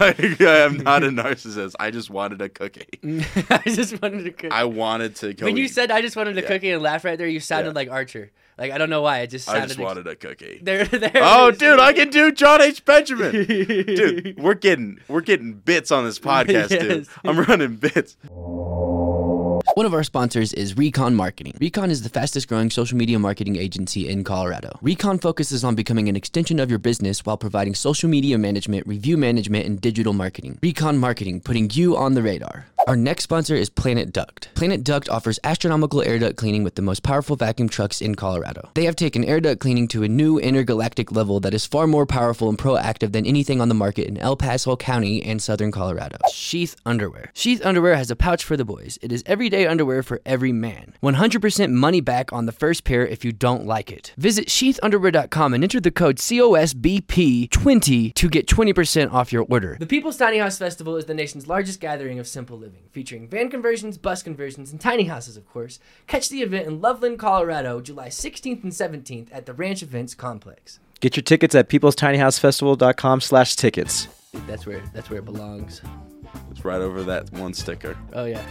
like, I am not a narcissist. I just wanted a cookie. I just wanted a cookie. I wanted to go. when you eat. said I just wanted a Yeah. cookie and laugh right there, you sounded Yeah. like Archer. Like I don't know why. It just I sounded. just ex- wanted a cookie. There, there. Oh, dude, I can do John H. Benjamin. dude, we're getting we're getting bits on this podcast, dude. I'm running bits. One of our sponsors is Recon Marketing. Recon is the fastest growing social media marketing agency in Colorado. Recon focuses on becoming an extension of your business while providing social media management, review management, and digital marketing. Recon Marketing, putting you on the radar. Our next sponsor is Planet Duct. Planet Duct offers astronomical air duct cleaning with the most powerful vacuum trucks in Colorado. They have taken air duct cleaning to a new intergalactic level that is far more powerful and proactive than anything on the market in El Paso County and southern Colorado. Sheath Underwear. Sheath Underwear has a pouch for the boys. It is everyday underwear for every man. 100% money back on the first pair if you don't like it. Visit sheathunderwear.com and enter the code COSBP20 to get 20% off your order. The People's Tiny House Festival is the nation's largest gathering of simple living, featuring van conversions, bus conversions, and tiny houses, of course. Catch the event in Loveland, Colorado, July 16th and 17th at the Ranch Events Complex. Get your tickets at peoplestinyhousefestival.com slash tickets. That's where that's where it belongs. It's right over that one sticker. Oh yeah.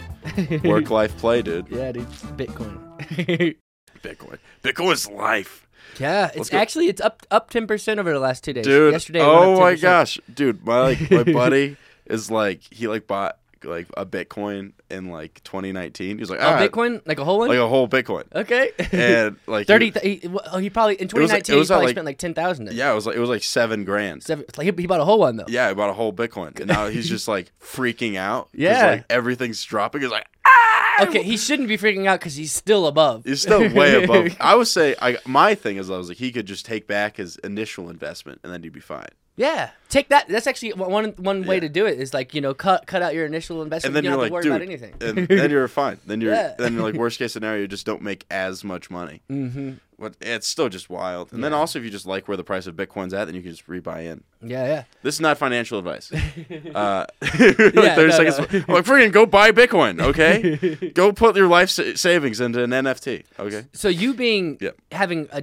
Work, life, play, dude. Yeah, dude. Bitcoin. Bitcoin. Bitcoin's life, yeah, it's Let's go. actually it's up up ten percent over the last two days. dude. Yesterday. oh my 10%. gosh, dude. My like my buddy is like he like bought like a Bitcoin in like 2019. He was like, Oh, Bitcoin, like a whole one. like a whole Bitcoin, okay. and like Thirty. Th- he, well, he probably in was- it 2019 he was at, probably like- spent like ten thousand. Yeah, it was like it was like seven grand. Seven, like he, he bought a whole one though. Yeah, he bought a whole Bitcoin, and now he's just like freaking out. Yeah. like everything's dropping. He's like, ah! Okay, he shouldn't be freaking out because he's still above. he's still way above. I would say, I my thing is, I was like, he could just take back his initial investment, and then he'd be fine. Yeah, take that. That's actually one one way Yeah. to do it is like you know cut cut out your initial investment. And then you you're don't like, worry dude, about anything. and then you're fine. Then you're Yeah. then you're like worst case scenario, you just don't make as much money. mm-hmm. But it's still just wild. And then also, if you just like where the price of Bitcoin's at, then you can just rebuy in. Yeah, yeah. This is not financial advice. Uh, like Yeah, 30 no, seconds. no. I'm like, freaking go buy Bitcoin, okay? go put your life sa- savings into an NFT, okay? So you being having a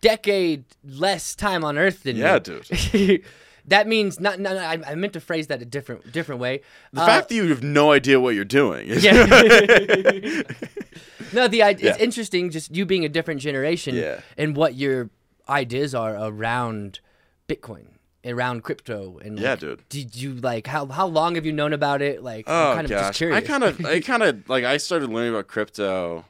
decade less time on Earth than you. Yeah, me, dude. that means not. No, I, I meant to phrase that a different different way. The fact uh, that you have no idea what you're doing. Is Yeah. no, the idea, it's Yeah. interesting. Just you being a different generation Yeah. and what your ideas are around Bitcoin, around crypto, and Yeah, like, dude. Did you like how how long have you known about it? Like, Oh I'm kind of just gosh, curious. I kind of, I kind of like I started learning about crypto.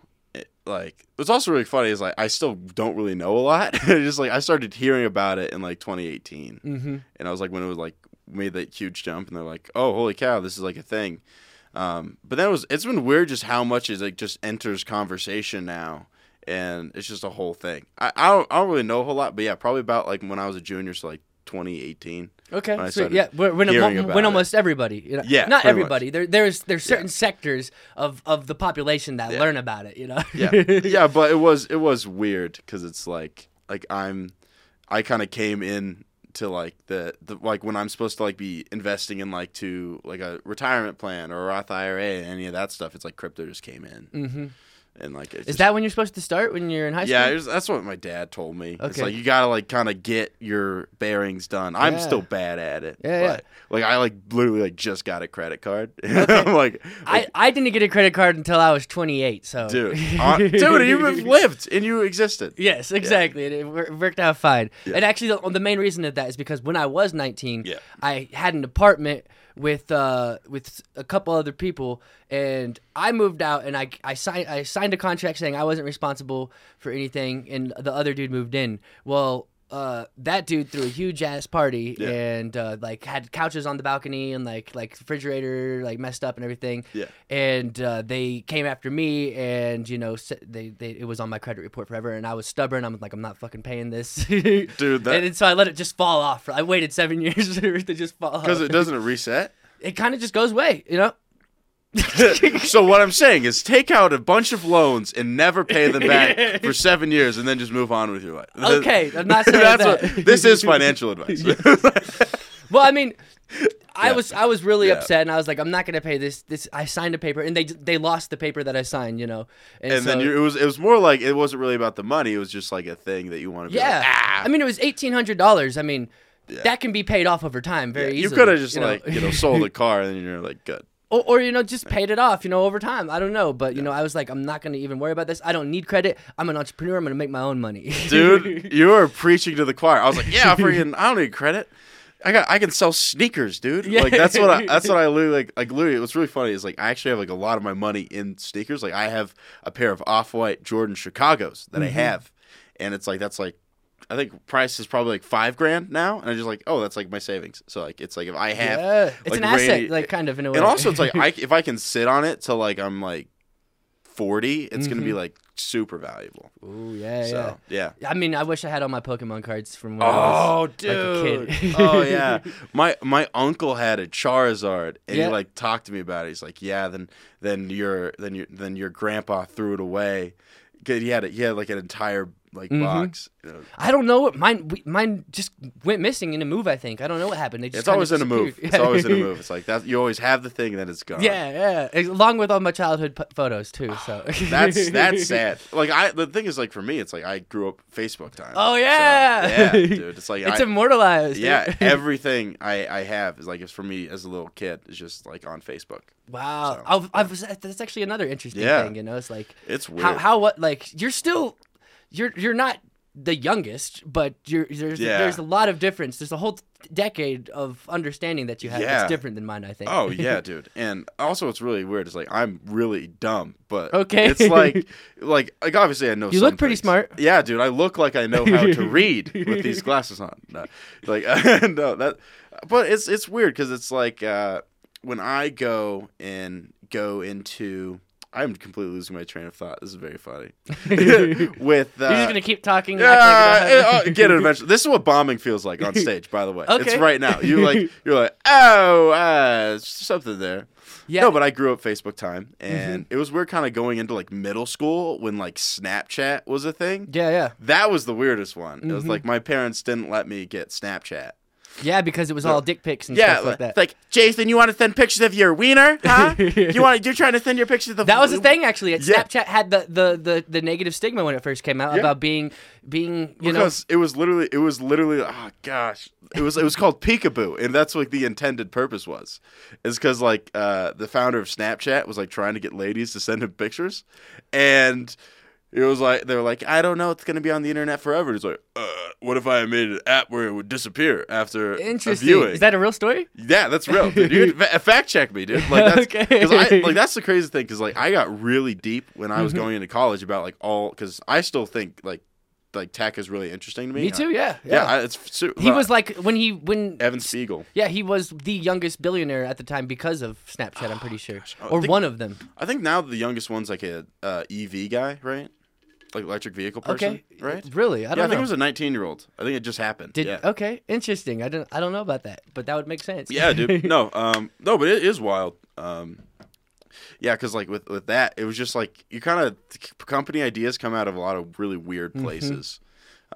Like what's also really funny is like I still don't really know a lot. just like I started hearing about it in like 2018, hmm and I was like when it was like made that huge jump, and they're like, oh holy cow, this is like a thing. Um, but then it was it's been weird just how much it like just enters conversation now, and it's just a whole thing. I, I don't I don't really know a whole lot, but yeah, probably about like when I was a junior, so like 2018. Okay, when started Yeah, when, when, when, about when it. almost everybody, you know, Yeah, not pretty much. everybody. There, there's there's certain sectors of, of the population that Yeah. learn about it. You know. yeah yeah but it was it was weird because it's like like i'm i kind of came in to like the, the like when i'm supposed to like be investing in like to like a retirement plan or a roth ira and any of that stuff it's like crypto just came in hmm and like Is just- that when you're supposed to start when you're in high school? yeah was, that's what my dad told me Okay. it's like you gotta like kind of get your bearings done i'm Yeah. still bad at it Yeah, yeah. but, like i like literally like just got a credit card i'm like, I, like, I didn't get a credit card until I was 28. So dude uh, dude you lived and you existed Yes, exactly. and It worked out fine. Yeah. And actually, the, the main reason of that is because when I was 19, Yeah. I had an apartment with uh, with a couple other people, and I moved out, and I I signed I signed a contract saying I wasn't responsible for anything, and the other dude moved in. Well. Uh, that dude threw a huge ass party Yeah. and uh, like had couches on the balcony and like like refrigerator like messed up and everything. Yeah. and uh, they came after me and you know they, they it was on my credit report forever and i was stubborn. I'm like i'm not fucking paying this. Dude, that- and then, so i let it just fall off. I waited seven years for it to just fall off. because it doesn't reset? It kind of just goes away you know so what I'm saying is take out a bunch of loans and never pay them back for seven years and then just move on with your life. Okay, I'm not saying That's that. what this is financial advice. well i mean I Yeah. was I was really Yeah. upset and I was like I'm not gonna pay this this I signed a paper and they they lost the paper that I signed you know and so- then it was it was more like it wasn't really about the money. It was just like a thing that you want to. Be Yeah, Like, ah. I mean it was eighteen hundred dollars. I mean, Yeah. that can be paid off over time very easily. you could have just you know? like you know sold a car and then you're like good. Or, or you know just paid it off you know over time i don't know but you know i was like i'm not going to even worry about this i don't need credit i'm an entrepreneur i'm going to make my own money dude. you are preaching to the choir. I was like, yeah, freaking, I don't need credit. I got, I can sell sneakers, dude. Yeah. Like that's what, I, that's what I literally like. Like literally, what's really funny is like I actually have like a lot of my money in sneakers. Like I have a pair of off-white Jordan Chicago's that Mm-hmm. I have, and it's like that's like. I think price is probably like five grand now, and I'm just like, oh, that's like my savings. So like, it's like if I have, yeah it's like, an asset like kind of in a way and also it's like I, if I can sit on it till like I'm like forty, it's gonna be mm-hmm. like super valuable. Ooh, yeah So yeah. yeah i mean i wish i had all my pokemon cards from when i was Oh, like a kid. oh, yeah. My my uncle had a Charizard, and Yeah. he like talked to me about it. He's like, "Yeah, then then your then your then your grandpa threw it away. 'Cause He had it. He had like an entire like Mm-hmm. box. you know. I don't know what mine. we- Mine just went missing in a move. I think I don't know what happened. They just It's always in a move. It's always in a move. It's like that. You always have the thing, and then it's gone. Yeah, yeah. Along with all my childhood p- photos too. So That's that's sad. Like I, the thing is, like for me, it's like I grew up Facebook time. Oh, So, yeah. yeah, dude. It's like it's I, immortalized. yeah, everything I I have is like it's for me as a little kid is just like on Facebook. Wow. So, I've, that's actually another interesting Yeah. thing. You know, it's like It's weird. how how what like you're still you're you're not the youngest, but you're there's Yeah. there's a lot of difference. There's a whole decade of understanding that you have Yeah. that's different than mine. I think. Oh yeah, dude. And also, it's really weird. It's like I'm really dumb, but Okay. it's like, like, like obviously I know. You look pretty things. smart. Yeah, dude. I look like I know how to read with these glasses on. No, like no that, but it's it's weird because it's like uh, when I go and go into. I'm completely losing my train of thought. This is very funny. with uh, You're just gonna keep talking. yeah, act like you don't have- I'll get it eventually. This is what bombing feels like on stage, by the way. It's right now. You like you're like, oh, uh, something there. Yeah. No, but I grew up Facebook time, and it was weird, kind of going into like middle school when like Snapchat was a thing. yeah, yeah, That was the weirdest one. It was Mm-hmm. like my parents didn't let me get Snapchat. Yeah, because it was all dick pics and Yeah, stuff like that. like Jason, you want to send pictures of your wiener, huh? you want? You're trying to send your pictures of the. That was the thing, actually. Yeah. Snapchat had the, the, the, the negative stigma when it first came out Yeah. about being being you because it was literally it was literally oh gosh it was it was called Picaboo and that's what the intended purpose was is because like uh the founder of snapchat was like trying to get ladies to send him pictures and it was like they were like i don't know it's going to be on the internet forever it's like uh what if i made an app where it would disappear after a viewing Is that a real story? yeah, that's real. Dude. You fa- fact check me, dude. Like that's Okay. I, like that's the crazy thing because like I got really deep when I was Mm-hmm. going into college about like all because I still think like like tech is really interesting to me. Me too. Yeah, Yeah, I, it's su- he uh, was like when he when Evan Spiegel. yeah he was the youngest billionaire at the time because of Snapchat. I'm pretty sure, Oh, or think- one of them. I think now the youngest one's like a uh, EV guy, right? Like electric vehicle person, Okay, right? Really, I don't I think it was a 19 year old. I think it just happened. Did yeah. okay, interesting. I don't I don't know about that, but that would make sense. Yeah, dude. No, um, no, but it is wild. Um, yeah, because like with with that, it was just like you kind of company ideas come out of a lot of really weird Mm-hmm. places,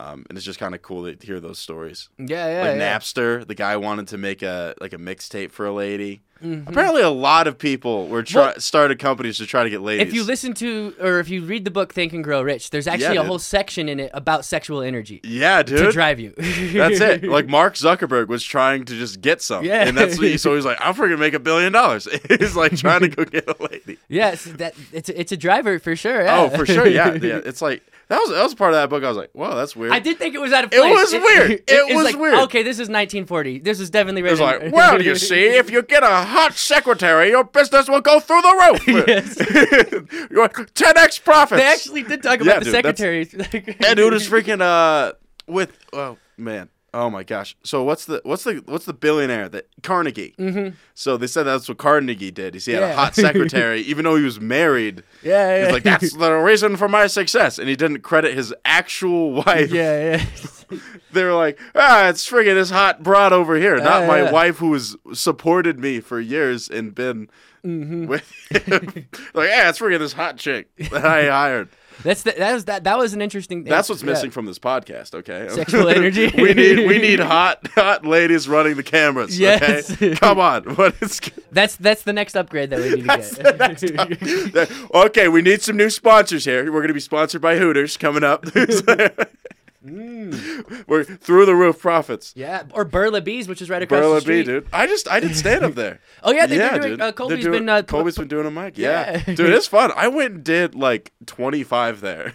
um, and it's just kind of cool to hear those stories. yeah, yeah. like yeah. Napster, the guy wanted to make a like a mixtape for a lady. Mm-hmm. Apparently, a lot of people were try- Well- started companies to try to get ladies. If you listen to or if you read the book Think and Grow Rich, there's actually Yeah, a dude. whole section in it about sexual energy yeah, dude, to drive you. That's it. Like Mark Zuckerberg was trying to just get some, Yeah. and that's what he, so he's like, I'm freaking make a billion dollars. he's like trying to go get a lady. yes, that it's a- it's a driver for sure. yeah. Oh, for sure. Yeah, yeah. It's like that was that was part of that book. I was like, whoa, that's weird. I did think it was out of place. It was weird. It was like, weird. Okay, this is 1940. This is definitely It was like, well, you see, if you get a hot secretary, your business will go through the roof. your 10x profits. they actually did talk Yeah, about the dude, that's- secretary. and dude is freaking uh with oh man oh my gosh so what's the what's the what's the billionaire that Carnegie mm-hmm. so they said that's what Carnegie did is he had a hot secretary even though he was married Yeah, yeah. he's like that's the reason for my success and he didn't credit his actual wife yeah, yeah. they were like ah it's friggin' this hot broad over here not Yeah, my yeah. wife who has supported me for years and been Mm-hmm. with him. like yeah it's friggin' this hot chick that I hired That's the, that was that that was an interesting. That's what's yeah. missing from this podcast, okay? Sexual energy. we need we need hot hot ladies running the cameras. Yes. Okay? Come on. What is That's that's the next upgrade that we need to get. Okay, we need some new sponsors here. We're gonna be sponsored by Hooters coming up. We're through the roof profits. Yeah, or Burla Bees, which is right across the Burla street. B, dude. I just I did stand up there. Oh yeah, they've been doing. dude. Uh, Colby's doing- been. Uh, Colby's been doing a mic. Yeah. Yeah. dude, it's fun. I went and did like 25 there.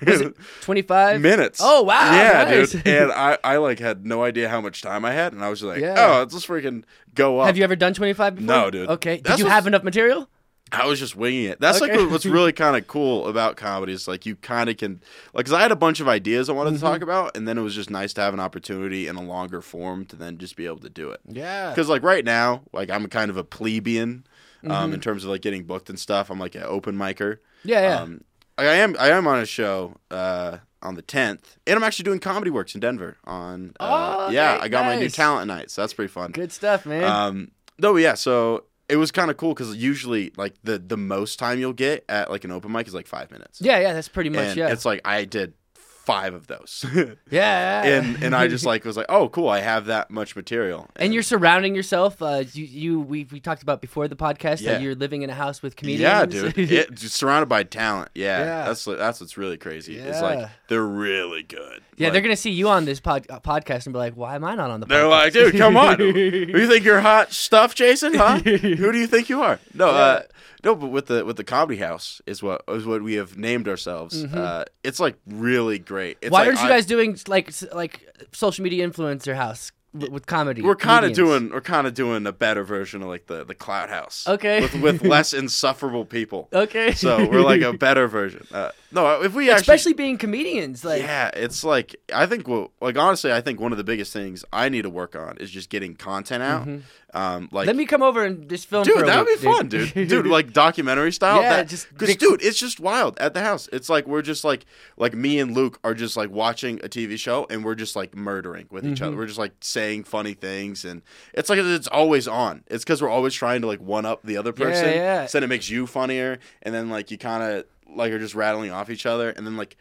twenty five minutes. Oh wow. Yeah, nice. dude. And I, I like had no idea how much time I had, and I was just like, Yeah. oh, let's just freaking go up. Have you ever done twenty five before? No, dude. Okay. Did That's you have enough material? I was just winging it. That's Okay. like what's really kind of cool about comedy is like you kind of can like because I had a bunch of ideas I wanted Mm-hmm. to talk about, and then it was just nice to have an opportunity in a longer form to then just be able to do it. Yeah. Because like right now, like I'm kind of a plebeian um, Mm-hmm. in terms of like getting booked and stuff. I'm like an open micer. Yeah, yeah. Um, I am I am on a show uh, on the 10th, and I'm actually doing Comedy Works in Denver on. Uh, Oh, yeah, I got my new talent night, so that's pretty fun. Good stuff, man. Um, no, yeah, so it was kind of cool because usually like the the most time you'll get at like an open mic is like five minutes. yeah, yeah. That's pretty much. and yeah. it's like I did five of those, yeah. and and I just like was like, oh, cool, I have that much material. And you're surrounding yourself. Uh, you, you we, we talked about before the podcast Yeah. that you're living in a house with comedians. yeah, dude, it, surrounded by talent. Yeah, Yeah. that's that's what's really crazy. Yeah. It's like they're really good. Yeah, Like, they're gonna see you on this pod, uh, podcast and be like, "Why am I not on the?" They're podcast? like, dude, come on. Who you think you're hot stuff, Jason? Huh? Who do you think you are? No, uh, no. But with the with the comedy house is what is what we have named ourselves. Uh, it's like really great. It's Mm-hmm. Why like aren't you I- guys doing like like social media influencer house with comedy? We're kind of doing we're kind of doing a better version of like the the cloud house. Okay. With with less insufferable people. Okay. So we're like a better version. Uh, no, if we actually especially being comedians. Like, yeah, it's like I think well, like honestly, I think one of the biggest things I need to work on is just getting content out. Um, like let me come over and just film. dude, that would be fun, dude. Dude, like documentary style. Yeah, that, just because dude, it's just wild at the house. It's like we're just like like me and Luke are just like watching a TV show and we're just like murdering with each other. Mm-hmm. We're just like saying funny things and it's like it's always on. It's because we're always trying to like one up the other person. yeah. So then it makes you funnier, and then like you kind of like are just rattling off each other, and then like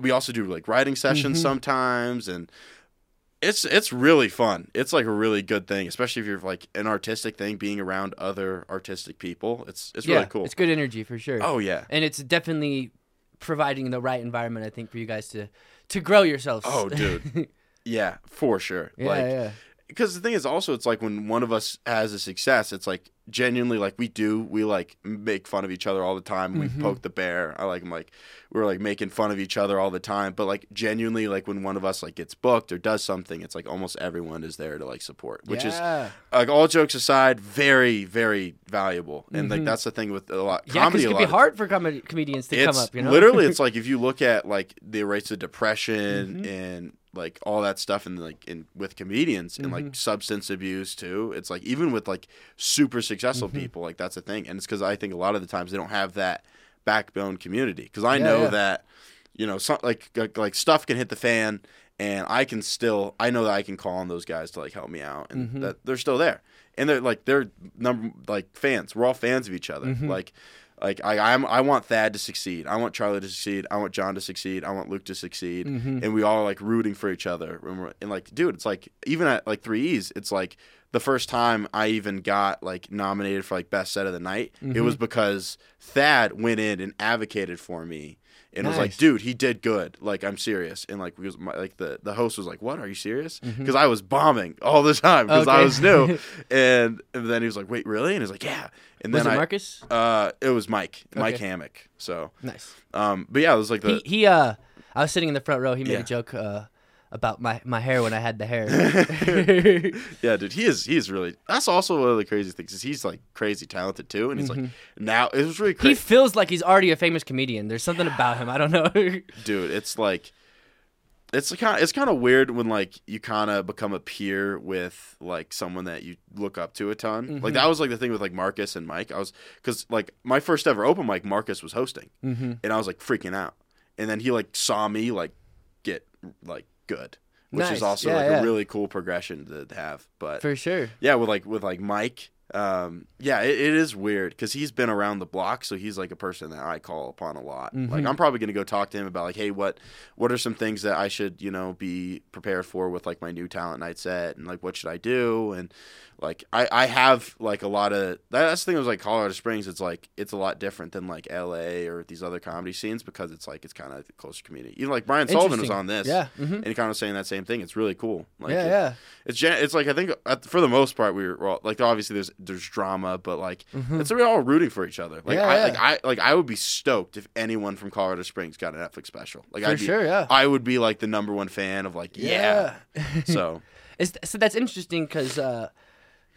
we also do like writing sessions Mm-hmm. sometimes and it's it's really fun. It's like a really good thing, especially if you're like an artistic thing, being around other artistic people. It's it's yeah, really cool. It's good energy for sure. Oh yeah. and it's definitely providing the right environment. I think for you guys to to grow yourselves. Oh dude. yeah, for sure. yeah, like yeah. because the thing is also it's like when one of us has a success, it's like genuinely like we do we like make fun of each other all the time. We Mm-hmm. poke the bear. I like i'm like we're like making fun of each other all the time. But like genuinely like when one of us like gets booked or does something, it's like almost everyone is there to like support, which is like all jokes aside, very very valuable. And like that's the thing with a lot Mm-hmm. Yeah, comedy. it can be hard for com- comedians to come up. You know, literally it's like if you look at like the rates of depression Mm-hmm. and like all that stuff and like in with comedians and Mm-hmm. like substance abuse too it's like even with like super successful Mm-hmm. people like that's a thing and it's because i think a lot of the times they don't have that backbone community because i Yeah, know yeah. that you know some like, like like stuff can hit the fan and i can still i know that i can call on those guys to like help me out and Mm-hmm. that they're still there and they're like they're number like fans we're all fans of each other Mm-hmm. like like I, I'm, I want Thad to succeed. I want Charlie to succeed. I want John to succeed. I want Luke to succeed. Mm-hmm. And we all are like rooting for each other. And, we're, and like, dude, it's like even at like three E's, it's like the first time I even got like nominated for like best set of the night. It Mm-hmm. was because Thad went in and advocated for me. And it was like, dude, he did good. Like, I'm serious. And like, we was my, like the, the host was like, what? Are you serious? Mm-hmm. Because I was bombing all the time because I was new. and, and then he was like, wait, really? And he's like, yeah. And was then it I, Marcus? uh, it was Mike, Mike Okay. Hammock. So, Nice. um, but yeah, it was like the He he uh, I was sitting in the front row. He made Yeah. a joke uh about my my hair when I had the hair. yeah, dude. He is he's really. That's also one of the crazy things is he's like crazy talented too, and he's like now it was really Mm-hmm. he feels like he's already a famous comedian. There's something about him. I don't know. dude. It's like. It's kind of it's kind of weird when like you kind of become a peer with like someone that you look up to a ton. Mm-hmm. Like that was like the thing with like Marcus and Mike. I was because like my first ever open mic, Marcus was hosting, Mm-hmm. and I was like freaking out. And then he like saw me like get like good, which Nice. is also Yeah, like yeah. a really cool progression to have. But For sure. yeah, with like with like Mike, um, yeah, it, it is weird because he's been around the block, so he's like a person that I call upon a lot. Mm-hmm. Like I'm probably gonna go talk to him about like, hey, what what are some things that I should you know be prepared for with like my new talent night set, and like what should I do, and like I I have like a lot of that's the thing was like Colorado Springs. It's like it's a lot different than like L.A. or these other comedy scenes because it's like it's kind of closer community. Even like Brian Sullivan was on this, Yeah. hmm and he kind of saying that same thing. It's really cool. Like, yeah, it- yeah. it's it's like I think for the most part we were well, like obviously there's there's drama, but like it's we're all rooting for each other. Like Mm-hmm. Yeah, I yeah. like I like I would be stoked if anyone from Colorado Springs got a Netflix special. Like For I'd be, sure, yeah. I would be like the number one fan of like yeah. so It's, so that's interesting because uh,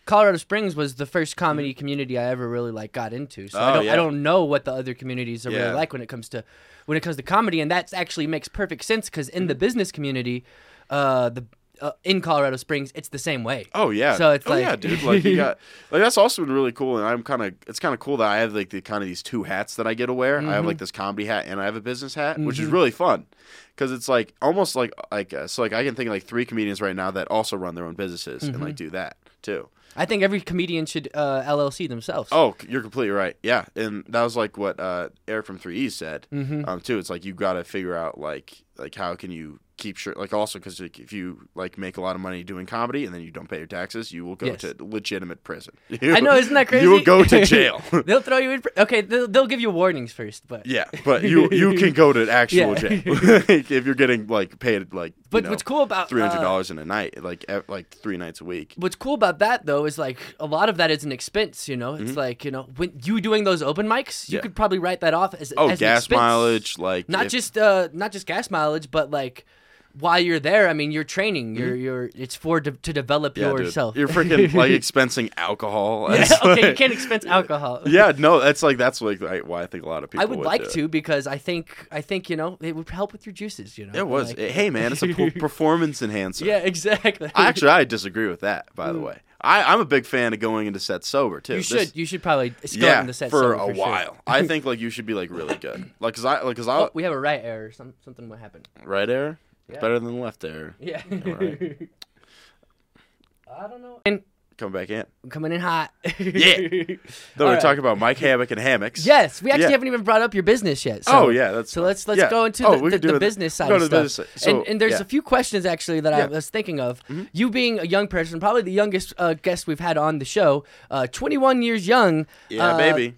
Colorado Springs was the first comedy community I ever really like got into. So I Oh, don't yeah. I don't know what the other communities are Yeah. really like when it comes to when it comes to comedy, and that actually makes perfect sense because in Mm-hmm. the business community, uh, the uh, in Colorado Springs, it's the same way. oh yeah. So it's oh like- yeah, dude. Like you got like that's also been really cool, and I'm kind of it's kind of cool that I have like the kind of these two hats that I get to wear. I Mm-hmm. have like this comedy hat and I have a business hat, which is really fun because it's like almost like like uh, so like I can think of like three comedians right now that also run their own businesses and Mm-hmm. like do that too. I think every comedian should uh, LLC themselves. Oh, you're completely right. Yeah, and that was like what uh, Eric from Three E said Mm-hmm. um, too. It's like you got to figure out like like how can you keep sure like also because like, if you like make a lot of money doing comedy and then you don't pay your taxes, you will go Yes. to legitimate prison. I know, isn't that crazy? You will go to jail. they'll throw you in. Pr- okay, they'll, they'll give you warnings first, but yeah, but you you can go to actual Yeah. jail Like, if you're getting like paid like But you know, what's cool about three hundred uh, dollars in a night like like three nights a week. What's cool about that though is like a lot of that is an expense. You know, it's like you know when you doing those open mics, you Mm-hmm. Yeah. could probably write that off as Oh, as gas expense. mileage like Not if- just uh not just gas mileage, but like while you're there, I mean, you're training. You're you're it's for de- to develop Mm-hmm. yeah, dude. yourself. You're freaking like expensing alcohol. yeah, okay, you can't expense alcohol. yeah, no, that's like that's like I- why I think a lot of people. I would like do to because I think I think you know it would help with your juices. You know, It was. Like- hey, man, it's a performance enhancer. yeah, exactly. Actually, I disagree with that. By the way, I, I'm a big fan of going into sets sober too. you This- should you should probably start yeah, in the set for sober a for sure. while. I think like you should be like really good. Like, cause I like, cause I Oh, we have a right error. Some, something will happen. right air Yeah. better than left air. Yeah. Alright. I don't know. And Come back in. coming in hot. Yeah. Though we're Alright. talking about Mike Hammock and hammocks. Yes, we actually Yeah. haven't even brought up your business yet. So, oh yeah, that's So let's let's yeah. go into Oh, the, we the, the business side Go of to the stuff. business. So, and, and there's yeah. a few questions actually that I Yeah. Mm-hmm. was thinking of. You being a young person, probably the youngest uh, guest we've had on the show, uh, 21 years young. yeah, uh, baby.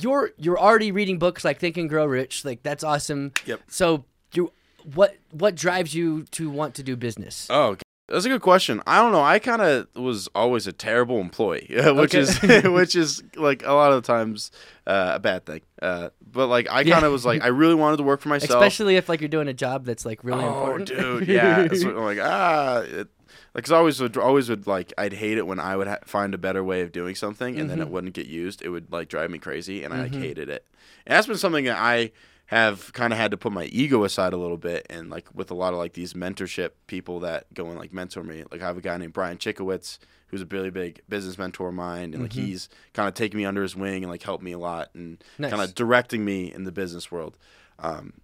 You're you're already reading books like Think and Grow Rich. Like that's awesome. Yep. So you what what drives you to want to do business? Oh, that's a good question. I don't know. I kind of was always a terrible employee, which Okay. is which is like a lot of the times uh, a bad thing. Uh, but like I kind of was like I really wanted to work for myself. Especially if like you're doing a job that's like really oh, important. dude, yeah. It's I'm like ah, it, like 'cause I always would always would like I'd hate it when I would ha- find a better way of doing something and then it wouldn't get used. It would like drive me crazy, and I like hated it. And that's been something that I have kind of had to put my ego aside a little bit, and like with a lot of like these mentorship people that go and like mentor me. Like I have a guy named Brian Chickowitz who's a really big business mentor of mine, and like he's kind of taken me under his wing and like helped me a lot and Nice. kind of directing me in the business world. Um,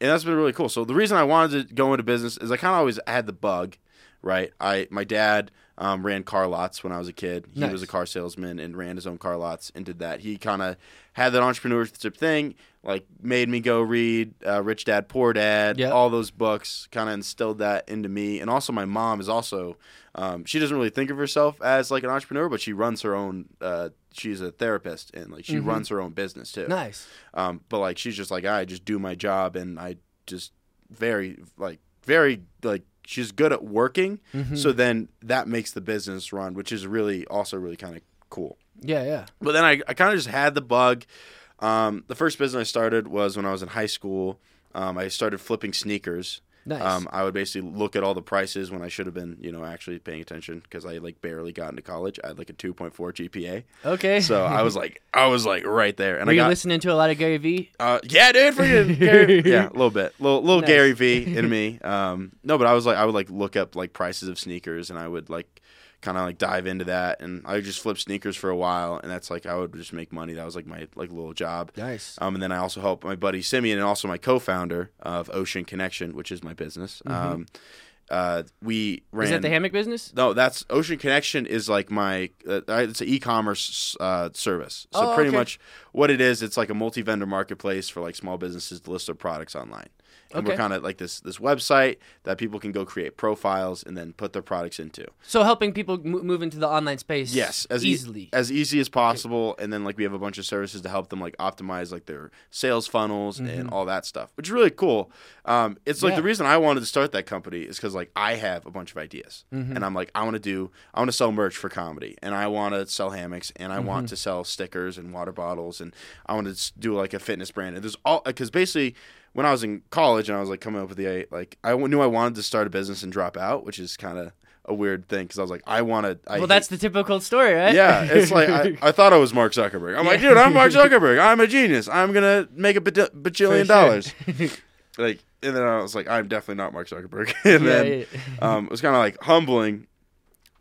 and that's been really cool. So the reason I wanted to go into business is I kind of always had the bug, right? I my dad um, ran car lots when I was a kid. He Nice. was a car salesman and ran his own car lots and did that. He kind of had that entrepreneurship thing, like made me go read uh, Rich Dad Poor Dad, Yep. all those books, kind of instilled that into me. And also, my mom is also um, she doesn't really think of herself as like an entrepreneur, but she runs her own. Uh, she's a therapist and like she runs her own business too. Nice. Um, but like she's just like I just do my job and I just very like very like she's good at working. Mm-hmm. So then that makes the business run, which is really also really kind of cool. Yeah, yeah. But then I, I kind of just had the bug. Um, the first business I started was when I was in high school. Um, I started flipping sneakers. Nice. Um, I would basically look at all the prices when I should have been, you know, actually paying attention because I like barely got into college. I had like a 2.4 GPA, okay. so I was like, I was like right there, and Were I you got listening to a lot of Gary Vee? uh, yeah, dude, freaking Gary. Yeah, a little bit, little little Nice. Gary Vee in me. Um, no, but I was like, I would like look up like prices of sneakers, and I would like kind of like dive into that, and I just flip sneakers for a while, and that's like I would just make money. That was like my like little job. Nice. Um, and then I also helped my buddy Simeon and also my co-founder of Ocean Connection, which is my business. Mm-hmm. Um, uh, we ran. Is that the hammock business? No, that's Ocean Connection is like my uh, it's an e-commerce uh, service. So Oh, pretty okay. much what it is, it's like a multi-vendor marketplace for like small businesses to list their products online. And we're kind of like this this website that people can go create profiles and then put their products into. So helping people mo- move into the online space. Yes, as e- easily. as easy as possible, and then like we have a bunch of services to help them like optimize like their sales funnels and all that stuff, which is really cool. Um, it's like Mm-hmm. Yeah. the reason I wanted to start that company is because like I have a bunch of ideas, Mm-hmm. and I'm like I want to do I want to sell merch for comedy, and I want to sell hammocks, and I Mm-hmm. want to sell stickers and water bottles, and I want to do like a fitness brand. And there's all because basically when I was in college and I was like coming up with the like I knew I wanted to start a business and drop out, which is kind of a weird thing because I was like I want to. well, that's the typical story, right? Yeah, it's like I, I thought I was Mark Zuckerberg. I'm like, dude, I'm Mark Zuckerberg. I'm a genius. I'm gonna make a baj- bajillion dollars. like, and then I was like, I'm definitely not Mark Zuckerberg. and Yeah, then um, it was kind of like humbling.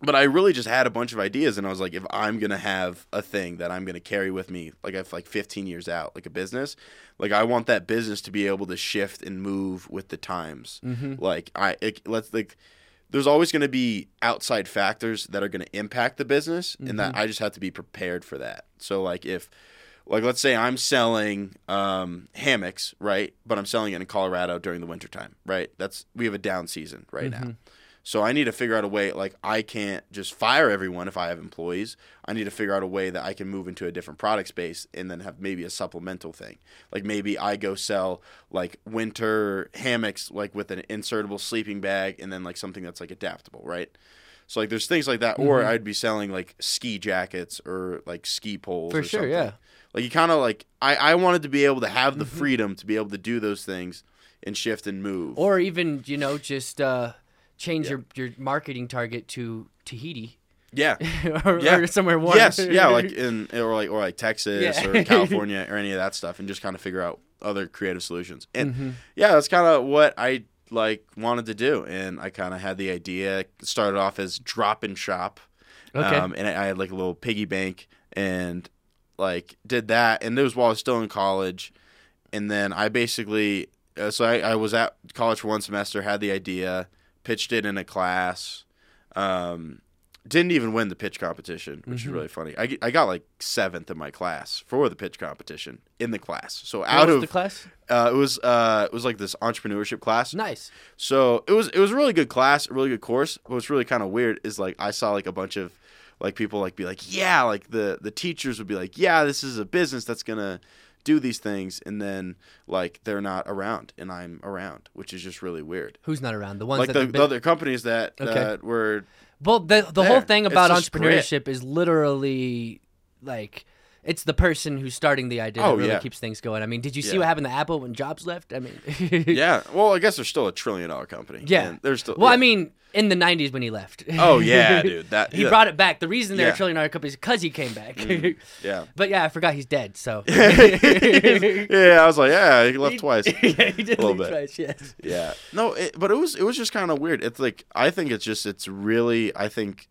But I really just had a bunch of ideas, and I was like, if I'm gonna have a thing that I'm gonna carry with me, like if like 15 years out, like a business, like I want that business to be able to shift and move with the times. Mm-hmm. Like I, it, let's like there's always going to be outside factors that are going to impact the business and that mm-hmm. I just have to be prepared for that. So like if like let's say I'm selling um, hammocks, right? But I'm selling it in Colorado during the wintertime, right? That's we have a down season right now. Mm-hmm. So I need to figure out a way like I can't just fire everyone if I have employees. I need to figure out a way that I can move into a different product space and then have maybe a supplemental thing. Like maybe I go sell like winter hammocks like with an insertable sleeping bag and then like something that's like adaptable, right? So like there's things like that or I'd be selling like ski jackets or like ski poles For or sure, something. yeah. Like you kind of like I I wanted to be able to have Mm-hmm. the freedom to be able to do those things and shift and move. Or even you know just uh, change your your marketing target to Tahiti yeah. or, Yeah. or somewhere warm. Yes, yeah, like in or like or like Texas Yeah. or California or any of that stuff, and just kind of figure out other creative solutions. And Mm-hmm. yeah, that's kind of what I like wanted to do, and I kind of had the idea. Started off as drop and shop, Okay. um, and I I had like a little piggy bank, and like did that, and it was while I was still in college, and then I basically uh, so I, I was at college for one semester, had the idea, pitched it in a class. Um, didn't even win the pitch competition, which Mm-hmm. is really funny. I, I got like seventh in my class for the pitch competition in the class. So What out of the class? uh, it was uh, it was like this entrepreneurship class. Nice. So it was it was a really good class, a really good course. But what's really kind of weird is like I saw like a bunch of like people like be like yeah like the the teachers would be like yeah this is a business that's gonna do these things and then like they're not around and I'm around, which is just really weird. Who's not around? The ones Like that the, have the other companies that Okay. that were Well, the the whole thing about grit. entrepreneurship is literally like it's the person who's starting the idea Oh, that really yeah. keeks things going. I mean, did you see Yeah. what happened to Apple when Jobs left? I mean, yeah. Well, I guess they're still a trillion dollar company. Yeah. And they're still Well, I mean, in the '90s when he left. Oh yeah, dude. That he yeah. brought it back. The reason they're Yeah. Mm. a trillion dollar company is because he came back. Yeah. but yeah, I forgot he's dead. So yeah, I was like, yeah, he left twice. yeah, he did A little leave bit. twice. Yes. Yeah. No, it, but it was it was just kind of weird. It's like I think it's just it's really I think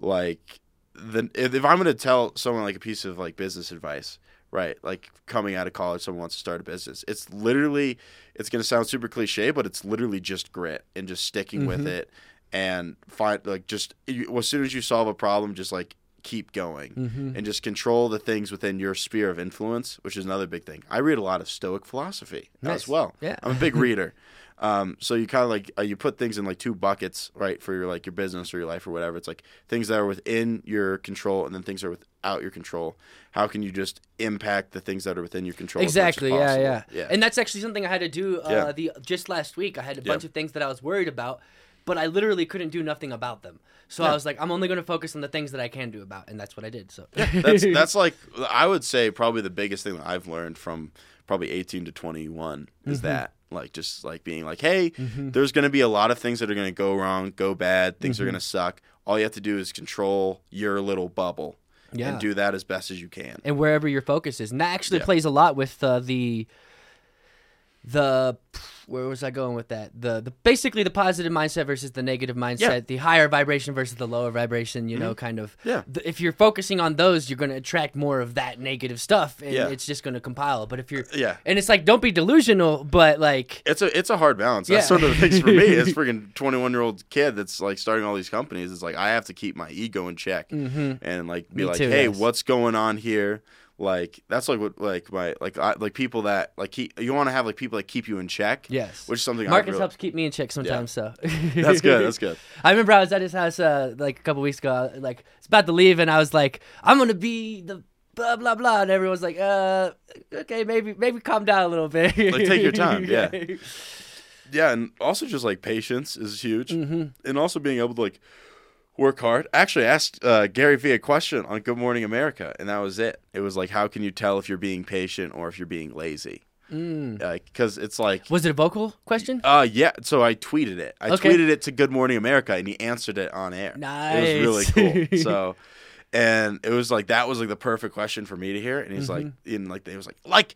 like the if, if I'm gonna tell someone like a piece of like business advice, right? Like coming out of college, someone wants to start a business. It's literally it's gonna sound super cliche, but it's literally just grit and just sticking with it and find like just you, as soon as you solve a problem, just like keep going Mm-hmm. and just control the things within your sphere of influence, which is another big thing. I read a lot of Stoic philosophy Nice. as well. Yeah. I'm a big reader. Um, so you kind of like uh, you put things in like two buckets, right, for your like your business or your life or whatever. It's like things that are within your control and then things that are without your control. How can you just impact the things that are within your control? Exactly. Yeah, yeah, yeah. And that's actually something I had to do uh, Yeah. the just last week. I had a Yeah. bunch of things that I was worried about, but I literally couldn't do nothing about them. So I was like, I'm only going to focus on the things that I can do about, and that's what I did. So that's that's like I would say probably the biggest thing that I've learned from probably 18 to 21 is Mm-hmm. that like just like being like hey there's going to be a lot of things that are going to go wrong go bad things Mm-hmm. are going to suck all you have to do is control your little bubble Yeah. and do that as best as you can and wherever your focus is, and that actually Yeah. plays a lot with uh, the the where was I going with that? The the basically the positive mindset versus the negative mindset, Yeah. the higher vibration versus the lower vibration. You know, mm-hmm. kind of. Yeah. The, if you're focusing on those, you're going to attract more of that negative stuff, and Yeah. it's just going to compile. But if you're uh, Yeah. and it's like don't be delusional, but like It's a it's a hard balance. That's Yeah. sort of the things for me. As freaking twenty one year old kid that's like starting all these companies. It's like I have to keep my ego in check mm-hmm. and like be Me like, too, hey, yes. what's going on here? Like that's like what like my like I, like people that like keep you want to have like people that keep you in check. yes, which is something I Marcus really, helps keep me in check sometimes. So That's good. That's good. I remember I was at his house uh, like a couple weeks ago. Like it's about to leave, and I was like, "I'm gonna be the blah blah blah," and everyone's like, "Uh, okay, maybe maybe calm down a little bit." Like, take your time, yeah. Yeah, and also just like patience is huge, Mm-hmm. and also being able to like work hard. I actually asked uh, Gary Vee a question on Good Morning America, and that was it. It was like, how can you tell if you're being patient or if you're being lazy? Mm. Like, because it's like, Was it a vocal question? uh, yeah. So I tweeted it. I Okay. tweeted it to Good Morning America, and he answered it on air. Nice. It was really cool. So. And it was like that was like the perfect question for me to hear, and he's like, Mm-hmm. in like he was like, like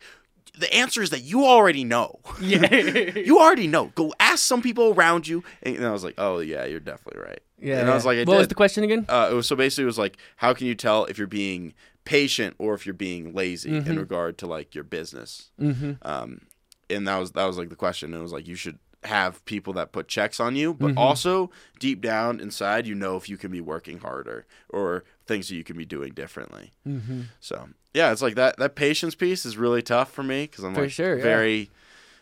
the answer is that you already know. Yeah. you already know. Go ask some people around you. And I was like, oh yeah, you're definitely right. Yeah. And I was like, I what was the question again? Uh, it was so basically it was like, how can you tell if you're being patient or if you're being lazy in regard to like your business? Mm-hmm. Um, and that was that was like the question. And It was like you should have people that put checks on you, but also deep down inside, you know if you can be working harder or things that you can be doing differently. Mm-hmm. So yeah, it's like that. That patience piece is really tough for me because I'm For like sure, yeah.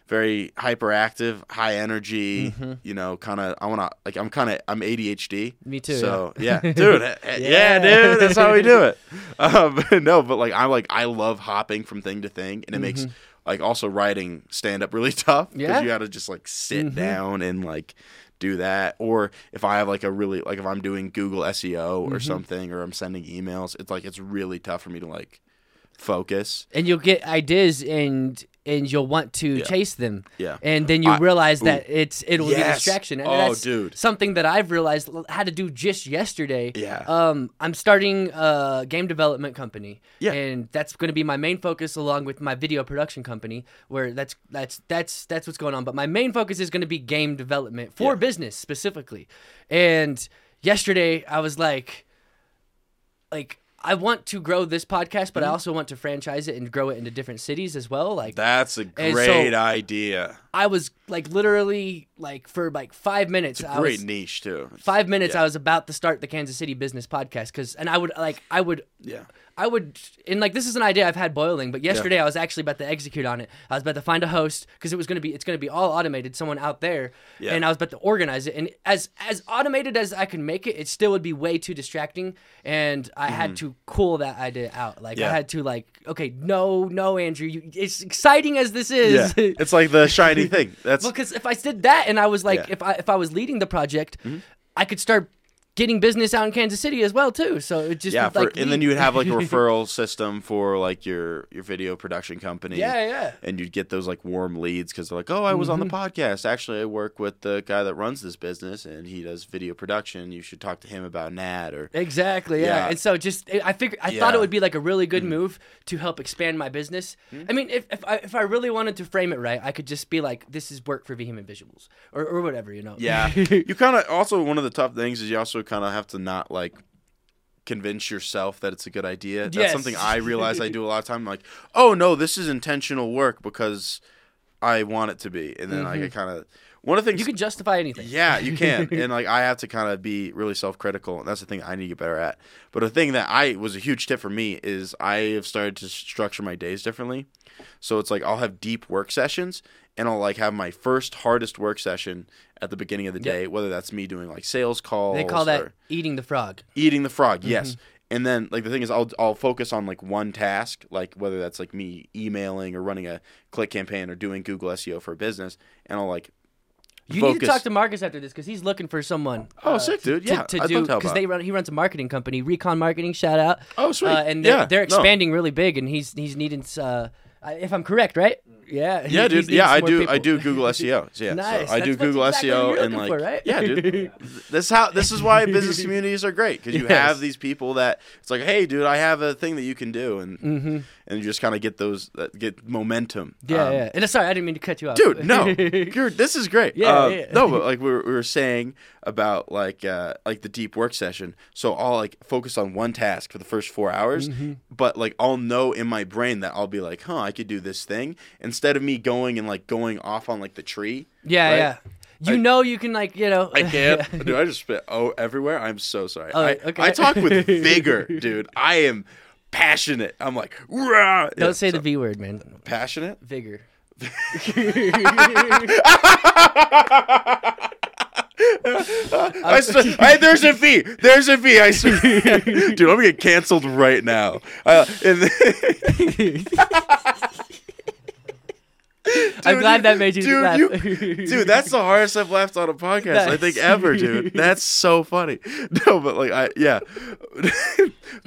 Very, hyperactive, high energy. Mm-hmm. You know, kind of. I want to like. I'm kind of. I'm ADHD. Me too, So yeah, dude. eh, eh, yeah. Yeah. dude. That's how we do it. Um, no, but like I'm like I love hopping from thing to thing, and it makes like also writing stand up really tough because Mm-hmm. Yeah. Mm-hmm. you got to just like sit down and like do that or if i have like a really like if i'm doing google seo Mm-hmm. or something or i'm sending emails it's like it's really tough for me to like focus and you'll get ideas and and you'll want to Yeah. chase them. Yeah. And then you I- realize ooh. that it's it'll be a distraction. And Oh, that's dude. Something that I've realized had to do just yesterday. Yeah. Um, I'm starting a game development company. Yeah. And that's going to be my main focus, along with my video production company, where that's that's that's that's what's going on. But my main focus is going to be game development for Yeah. business specifically. And yesterday I was like, like. I want to grow this podcast, but I Mm-hmm. also want to franchise it and grow it into different cities as well. Like that's a great so- idea I was like literally like for like five minutes. I great was, niche too five minutes. Yeah. I was about to start the Kansas City Business Podcast because, and I would like I would yeah I would and like this is an idea I've had boiling, but yesterday I was actually about to execute on it. I was about to find a host because it was gonna be it's gonna be all automated, someone out there, Yeah. and I was about to organize it. And as as automated as I could make it, it still would be way too distracting, and I had to cool that idea out. Like I Mm-hmm. Had to like okay, no, no, Andrew, you, it's exciting as this yeah is. it's like the shiny thing that's Because if I did that and I was like, Yeah. Mm-hmm. if I if I was leading the project, I could start getting business out in Kansas City as well too. So it just yeah for, like and then you would have like a referral system for like your your video production company yeah yeah and you'd get those like warm leads because they're like, "Oh, I was Mm-hmm. on the podcast. Actually, I work with the guy that runs this business, and he does video production. You should talk to him about Nat." Or exactly yeah. Yeah. And so just I figured I thought Yeah. Mm-hmm. it would be like a really good move to help expand my business. I mean, if if I if I really wanted to frame it right, I could just be like, this is work for vehement visuals or or whatever you know. yeah, you kind of also one of the tough things is you also kind of have to not like convince yourself that it's a good idea. That's Yes. something I realize I do a lot of time. Like, oh no, this is intentional work because I want it to be, and then like I kind of one of the things Mm-hmm. you can justify anything. Yeah, you can. and like I have to kind of be really self-critical, and that's the thing I need to get better at. But the thing that I was a huge tip for me is I have started to structure my days differently. So it's like I'll have deep work sessions and I'll like have my first hardest work session at the beginning of the day, whether that's me doing like sales calls They call that or eating the frog. eating the frog, Mm-hmm. yes. And then like the thing is I'll I'll focus on like one task, like whether that's like me emailing or running a click campaign or doing Google SEO for a business, and I'll like You need to talk to Marcus after this because he's looking for someone. Oh, uh, sick, dude. Yeah, to, to do because they run. He runs a marketing company, Recon Marketing. Shout out. Oh, sweet. Uh, and they're, Yeah, they're no. expanding really big, and he's he's needing uh, if I'm correct, right? Yeah. Yeah, he dude. needs Yeah, I do. people. I do Google SEO. Yeah, Nice. so I do That's- that's Google exactly SEO and like, for, right? yeah, dude. this how this is why business communities are great because you Yes. have these people that it's like, hey, dude, I have a thing that you can do, and Mm-hmm. and you just kind of get those that get momentum. Yeah, Um, yeah. And uh, sorry, I didn't mean to cut you off. dude no you're, this is great Yeah, Um, yeah. no but like we were, we were saying about like uh like the deep work session so i'll like focus on one task for the first four hours Mm-hmm. but like i'll know in my brain that i'll be like huh i could do this thing instead of me going and like going off on like the tree yeah, right? yeah. You I- know you can like you know. I can't, dude. I just spit oh everywhere. I'm so sorry. Oh, I, okay. I talk with vigor, dude. I am passionate. I'm like, Rah! Don't Yeah, say the V word, man. passionate. Vigor. I swear, I, there's a V. There's a V. I swear. Dude, I'm gonna get canceled right now. Uh, and I'm glad that made you dude, laugh. you- dude, that's the hardest I've laughed on a podcast I think ever, dude. That's so funny. No, but like I yeah.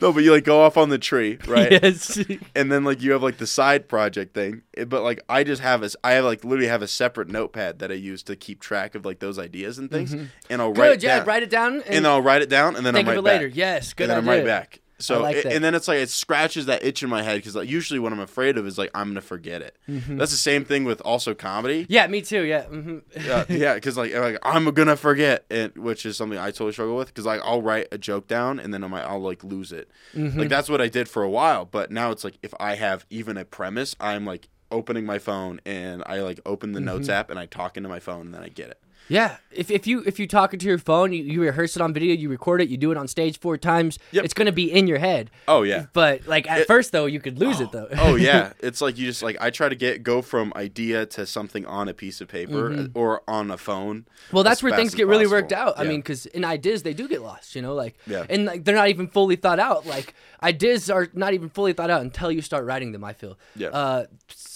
no, but you like go off on the tree, right? yes. and then like you have like the side project thing eh, but like i just have a i have like literally have a separate notepad that i use to keep track of like those ideas and things mm-hmm. and i'll write Good. Yeah. down, Write it down and, and then i'll write it down and then of right it later. back Yes. Good and then idea. i'm right back so like it- and then it's like it scratches that itch in my head because like usually what i'm afraid of is like i'm gonna forget it that's the same thing with also comedy Yeah. Me too. Yeah. hmm uh, yeah, because like, like I'm gonna forget it, which is something I totally struggle with. Because like I'll write a joke down and then I'm like, I'll like lose it. Mm-hmm. Like that's what I did for a while, but now it's like if I have even a premise, I'm like opening my phone and I like open the notes Mm-hmm. app and I talk into my phone and then I get it. Yeah. If, if you if you talk into your phone, you, you rehearse it on video, you record it, you do it on stage four times. Yep. It's gonna be in your head. Oh yeah. But like at It- first though, you could lose it though. oh yeah, it's like you just like I try to get go from idea to something on a piece of paper or on a phone. Mm-hmm. Well, that's where things get really worked possible. out. I mean, because in ideas they do get lost, you know, like, Yeah. and like they're not even fully thought out. Like ideas are not even fully thought out until you start writing them. I feel. Yeah. Uh,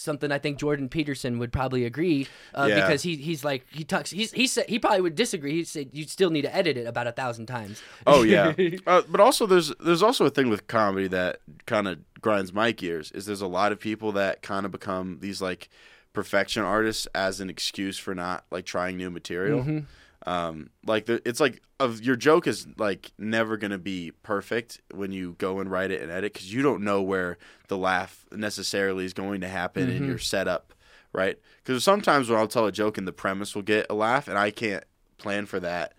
something I think Jordan Peterson would probably agree uh, Yeah. because he he's like he talks he's he said he probably would disagree. He said you still need to edit it about a thousand times. Oh yeah, uh, but also there's there's also a thing with comedy that kind of grinds my gears. Is there's a lot of people that kind of become these like perfection artists as an excuse for not like trying new material. Mm-hmm. Um, like the, it's like of your joke is like never gonna be perfect when you go and write it and edit because you don't know where the laugh necessarily is going to happen in your setup, right? Because sometimes when I'll tell a joke and the premise will get a laugh and I can't plan for that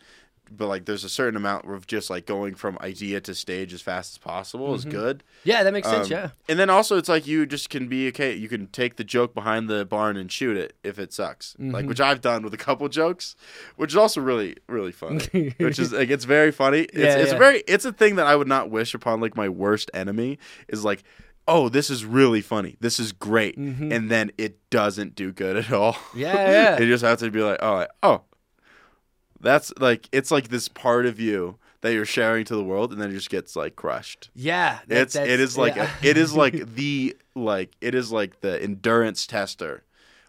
but like there's a certain amount of just like going from idea to stage as fast as possible is good. yeah, that makes sense. Um, Yeah. And then also it's like you just can be okay. You can take the joke behind the barn and shoot it if it sucks. Like Mm-hmm. which I've done with a couple jokes, which is also really really funny. which is like it's very funny. It's Yeah, it's yeah. very it's a thing that I would not wish upon like my worst enemy is like Oh, this is really funny. This is great, and then it doesn't do good at all. Mm-hmm. Yeah, yeah. you just have to be like, oh, like, oh, that's like it's like this part of you that you're sharing to the world, and then it just gets like crushed. Yeah. that- It's it is like yeah. it is like the like it is like the endurance tester,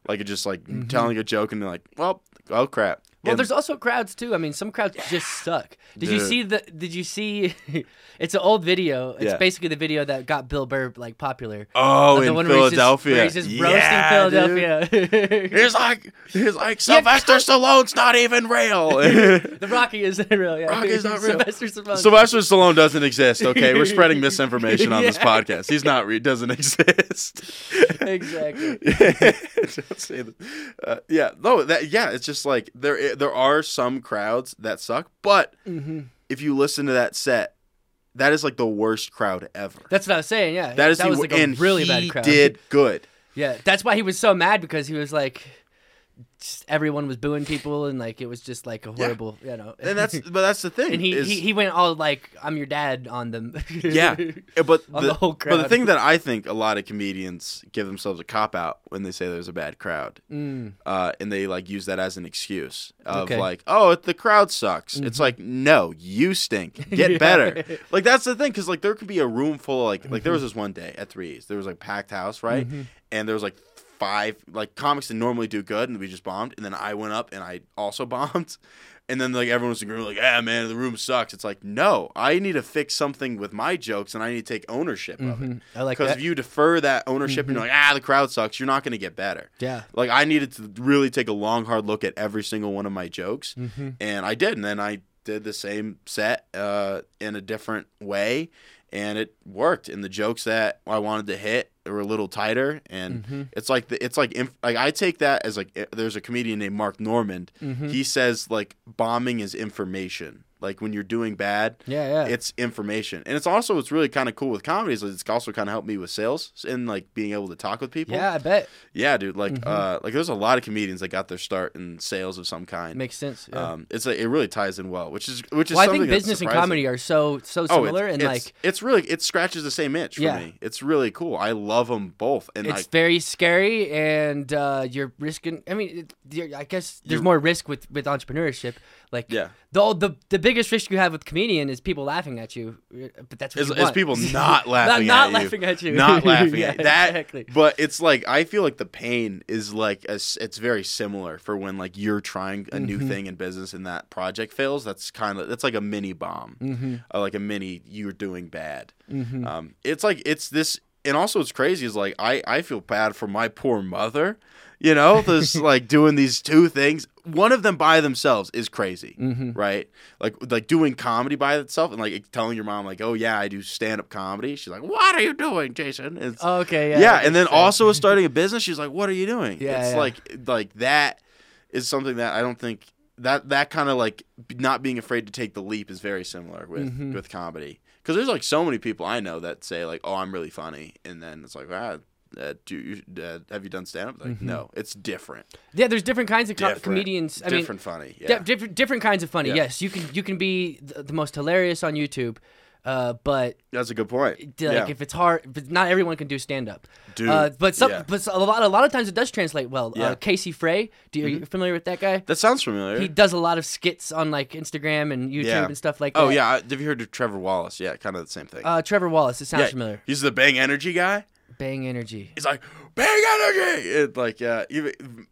like it just like mm-hmm. telling a joke and they're like, well, oh crap. Well, And- there's also crowds too. I mean, some crowds just suck. Did you see the? Did you see? it's an old video. It's Yeah. basically the video that got Bill Burr like popular. oh the in one where he's just- Philadelphia, where he's just, Yeah, roasting. Philadelphia. He's like he's like Sylvester Stallone's not even real. the Rocky isn't real. Yeah. Rocky's not real. Sylvester Stallone. Sylvester Stallone doesn't exist. Okay, we're spreading misinformation on this podcast. He's not. Re- doesn't exist. exactly. Don't say that. Uh, yeah, no, that yeah. It's just like there there are some crowds that suck, but Mm-hmm. if you listen to that set, that is like the worst crowd ever. That's what I was saying. Yeah. That is that the was like a really bad crowd. did good. Yeah. That's why he was so mad because he was like, everyone was booing people and like it was just like a horrible, you know. And that's but that's the thing. and he, is- he he went all like, "I'm your dad" on them. yeah, but the, the whole But the thing that I think a lot of comedians give themselves a cop out when they say there's a bad crowd, Mm. uh, and they like use that as an excuse of Okay. Mm-hmm. like, oh, the crowd sucks. It's like, no, you stink. Get Yeah. better. Like that's the thing, because like there could be a room full of like like Mm-hmm. there was this one day at Threes, there was like packed house, right, and there was like five like comics that normally do good, and we just bombed, and then I went up and I also bombed. And then like everyone was agreeing, like, "Ah, man, the room sucks." It's like, no, I need to fix something with my jokes, and I need to take ownership of it. Mhm. I like Because if you defer that ownership and you're like, ah, the crowd sucks, you're not going to get better. yeah. Like I needed to really take a long, hard look at every single one of my jokes, Mm-hmm. and I did. And then I did the same set uh, in a different way, and it worked. And the jokes that I wanted to hit were a little tighter, and Mm-hmm. it's like the, it's like inf- like I take that as like eh, there's a comedian named Mark Normand. Mm-hmm. He says like bombing is information. Like when you're doing bad, Yeah, yeah. it's information, and it's also what's really kind of cool with comedy is it's also kind of helped me with sales and like being able to talk with people. yeah, I bet. Yeah, dude. Like, Mm-hmm. uh, like there's a lot of comedians that got their start in sales of some kind. Makes sense. Yeah. Um, it's like it really ties in well, which is which is. well, I think business and comedy are so so Oh, similar, it's, and it's, like it's really it scratches the same itch for Yeah. me. It's really cool. I love them both, and it's like very scary, and uh, you're risking. I mean, you're, I guess there's more risk with with entrepreneurship. Like, Yeah. the the the biggest risk you have with comedian is people laughing at you, but that's what is, you is want. people not laughing not at laughing you, at you, not laughing Yeah, at that. exactly. But it's like I feel like the pain is like a it's very similar for when like you're trying a new Mm-hmm. thing in business and that project fails. That's kind of that's like a mini bomb, Mm-hmm. uh, like a mini you're doing bad. Um, it's like it's this, and also what's crazy is like I I feel bad for my poor mother. You know, this like doing these two things. One of them by themselves is crazy, Mm-hmm. right? Like like doing comedy by itself and like telling your mom like, oh yeah, I do stand up comedy. She's like, what are you doing, Jason? It's, okay, yeah, yeah, and then sense. also starting a business. She's like, what are you doing? Yeah, it's yeah. like like that is something that I don't think that that kind of like not being afraid to take the leap is very similar with Mm-hmm. with comedy because there's like so many people I know that say like, oh, I'm really funny, and then it's like, ah. Uh, do you, uh, have you done stand up? Like, Mm-hmm. no, it's different. yeah, there's different kinds of co- different comedians. I different mean, funny. Yeah. different different kinds of funny. Yeah. Yes, you can you can be the, the most hilarious on YouTube, uh, but That's a good point. like yeah. if it's hard, but not everyone can do stand up. Dude, uh, but some, yeah. but a lot, a lot of times it does translate well. Yeah. Mm-hmm. Uh, Casey Frey, do you, are you familiar with that guy? that sounds familiar. He does a lot of skits on like Instagram and YouTube and stuff like oh that. yeah, have you heard of Trevor Wallace? Yeah, kind of the same thing. Uh, Trevor Wallace. It sounds familiar. he's the Bang Energy guy. Bang Energy. He's like Bang Energy. It like uh, he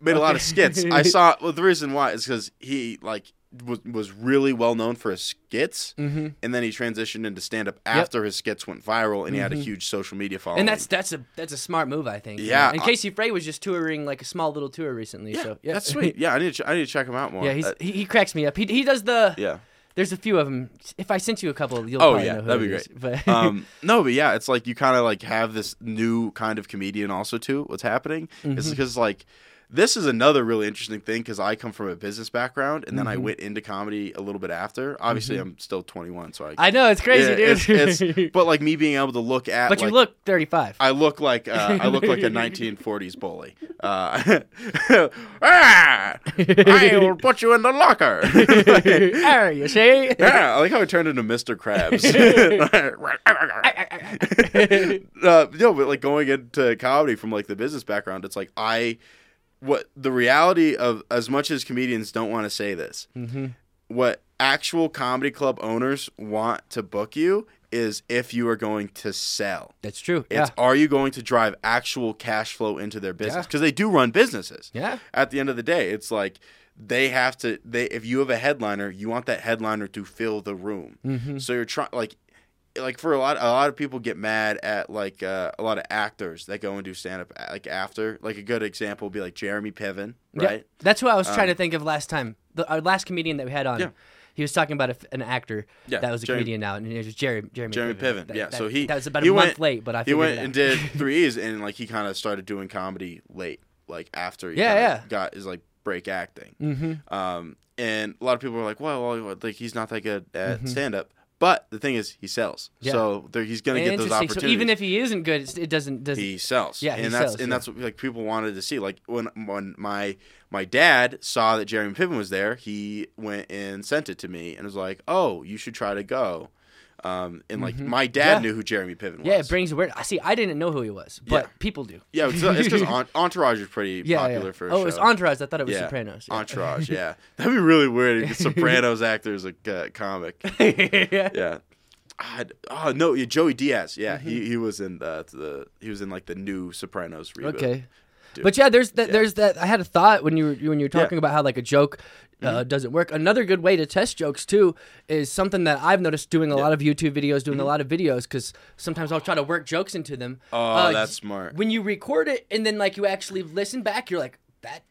made a lot of skits. I saw. Well, the reason why is because he like was was really well known for his skits, Mm-hmm. and then he transitioned into stand up after his skits went viral, and he had a huge social media following. Mm-hmm. And that's that's a that's a smart move, I think. Yeah. And Casey Frey was just touring like a small little tour recently. yeah, so yeah, that's sweet. Yeah, I need to ch- I need to check him out more. yeah, he's, Uh, he, he cracks me up. He, he does the. yeah. There's a few of them. If I sent you a couple, you'll Oh yeah, know who that'd be is. great. But um, no, but yeah, it's like you kind of like have this new kind of comedian also too. What's happening Mm-hmm. is because like this is another really interesting thing because I come from a business background and Mm-hmm. then I went into comedy a little bit after. Obviously, I'm still 21, so I. I know it's crazy, Yeah, dude. it's- it's- but like me being able to look at. but you like, look 35. I look like uh, I look like a 1940s bully. Uh, ah, I will put you in the locker. there you see. Yeah, I like how I turned into Mr. Krabs. uh, no, but like going into comedy from like the business background, it's like I, what the reality of as much as comedians don't want to say this, Mm-hmm. what actual comedy club owners want to book you is if you are going to sell. That's true. It's Yeah. are you going to drive actual cash flow into their business Yeah. because they do run businesses. Yeah. At the end of the day, it's like they have to. They if you have a headliner, you want that headliner to fill the room. Mm-hmm. So you're trying like. Like for a lot, a lot of people get mad at like uh, a lot of actors that go and do stand up like after. Like a good example would be like Jeremy Piven, Yeah. right? That's who I was trying to think of last time. The, our last comedian that we had on. Yeah. He was talking about a, an actor Yeah, that was a Jeremy- comedian now, and it was Jeremy. Jeremy, Jeremy Piven. That- yeah, that- so he that was about a month went- late, but I he went and did three E's and like he kind of started doing comedy late, like after he Yeah, yeah. got his like break acting. Mm-hmm. Um, and a lot of people were like, well, well like he's not that good at Mhm. stand up. But the thing is, he sells, Yeah. so there, he's gonna get those opportunities. So even if he isn't good, it doesn't. doesn't he sells, Yeah, he and that's sells, and yeah. that's what like people wanted to see. Like when when my my dad saw that Jeremy Piven was there, he went and sent it to me and was like, oh, you should try to go. Um, and like my dad Mm-hmm. Yeah. knew who Jeremy Piven was. yeah, it brings awareness. I see. I didn't know who he was, but Yeah. people do. Yeah, it's because Entourage is pretty Yeah, popular yeah. for. A oh, it was show. Entourage. I thought it was Yeah. Sopranos. Yeah. Entourage, yeah, that'd be really weird. if Sopranos actor is a uh, comic. yeah. Yeah. I'd- oh no, yeah, Joey Diaz. Yeah, Mm-hmm. he, he was in uh, the he was in like the new Sopranos reboot. Okay. to. But yeah, there's that. There's that. I had a thought when you were when you were Yeah. talking about how like a joke uh, Mm-hmm. doesn't work. Another good way to test jokes too is something that I've noticed doing a lot of YouTube videos, doing a lot of videos because sometimes I'll try to work jokes into them. Mm-hmm. oh, Uh, that's smart. when you record it and then like you actually listen back, you're like that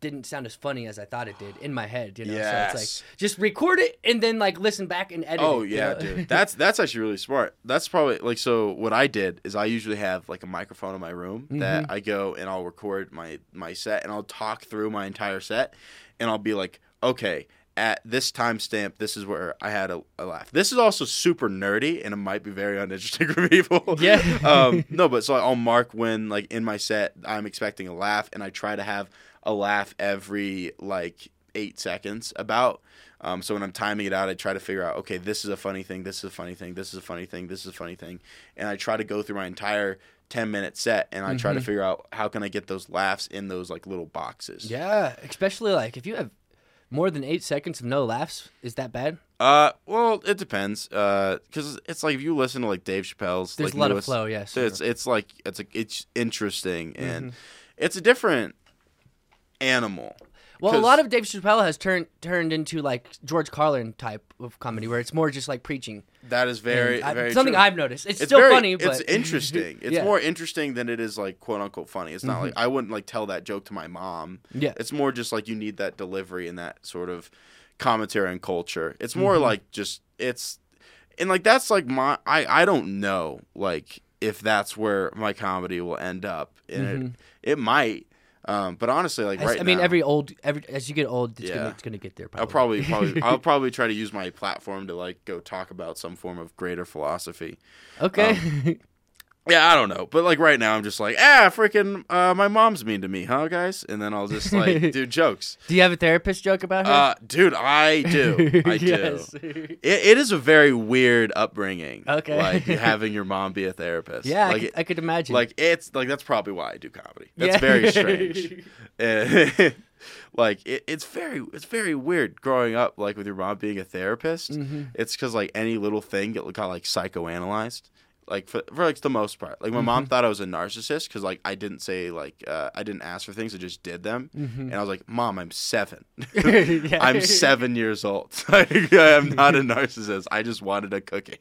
didn't sound as funny as I thought it did in my head. You know, so it's like just record it and then like listen back and edit. Oh it, you yeah, know? dude. That's that's actually really smart. That's probably like so. What I did is I usually have like a microphone in my room that Mm-hmm. I go and I'll record my my set and I'll talk through my entire set and I'll be like, okay, at this timestamp, this is where I had a, a laugh. This is also super nerdy and it might be very uninteresting for people. Yeah. um, no, but so I'll mark when like in my set I'm expecting a laugh and I try to have a laugh every like eight seconds about. Um, so when I'm timing it out, I try to figure out, okay, this is a funny thing, this is a funny thing, this is a funny thing, this is a funny thing, and I try to go through my entire 10 minute set and I try to figure out how can I get those laughs in those like little boxes. Yeah, especially like if you have more than eight seconds of no laughs, is that bad? Uh, well, it depends. Uh, because it's like if you listen to like Dave Chappelle's, There's like, a lot of flow, yes. It's it's like it's a, it's interesting and Mm-hmm. it's a different animal. Well, a lot of Dave Chappelle has turned turned into like George Carlin type of comedy, where it's more just like preaching. That is very I- very something true. I've noticed. It's, It's still very, funny, but it's interesting. It's Yeah. Mm-hmm. more interesting than it is like quote unquote funny. It's not like I wouldn't like tell that joke to my mom. Yeah. It's more just like you need that delivery and that sort of commentary and culture. It's more Mm-hmm. like just it's and like that's like my I I don't know like if that's where my comedy will end up. And it it might. Um, but honestly, like As- right. I mean, now, every old, every as you get old, it's gonna Yeah. it's gonna get there. I'll Probably. probably probably I'll probably try to use my platform to like go talk about some form of greater philosophy. okay. um, Yeah, I don't know, but like right now, I'm just like, ah, freaking, uh, my mom's mean to me, huh, guys? And then I'll just like do jokes. do you have a therapist joke about her? Uh, dude, I do, I yes. do. It, it is a very weird upbringing. Okay. like having your mom be a therapist. yeah, I like could- I, could imagine. like it's like that's probably why I do comedy. That's Yeah. very strange. Like it, it's very it's very weird growing up like with your mom being a therapist. Mm-hmm. It's because like any little thing get got like psychoanalyzed. Like for, for like the most part, like my mom Mm-hmm. thought I was a narcissist because like I didn't say like uh, I didn't ask for things, I just did them, and I was like, "Mom, I'm seven. Mm-hmm. Yeah. I'm seven years old. like, I am not a narcissist. I just wanted a cookie.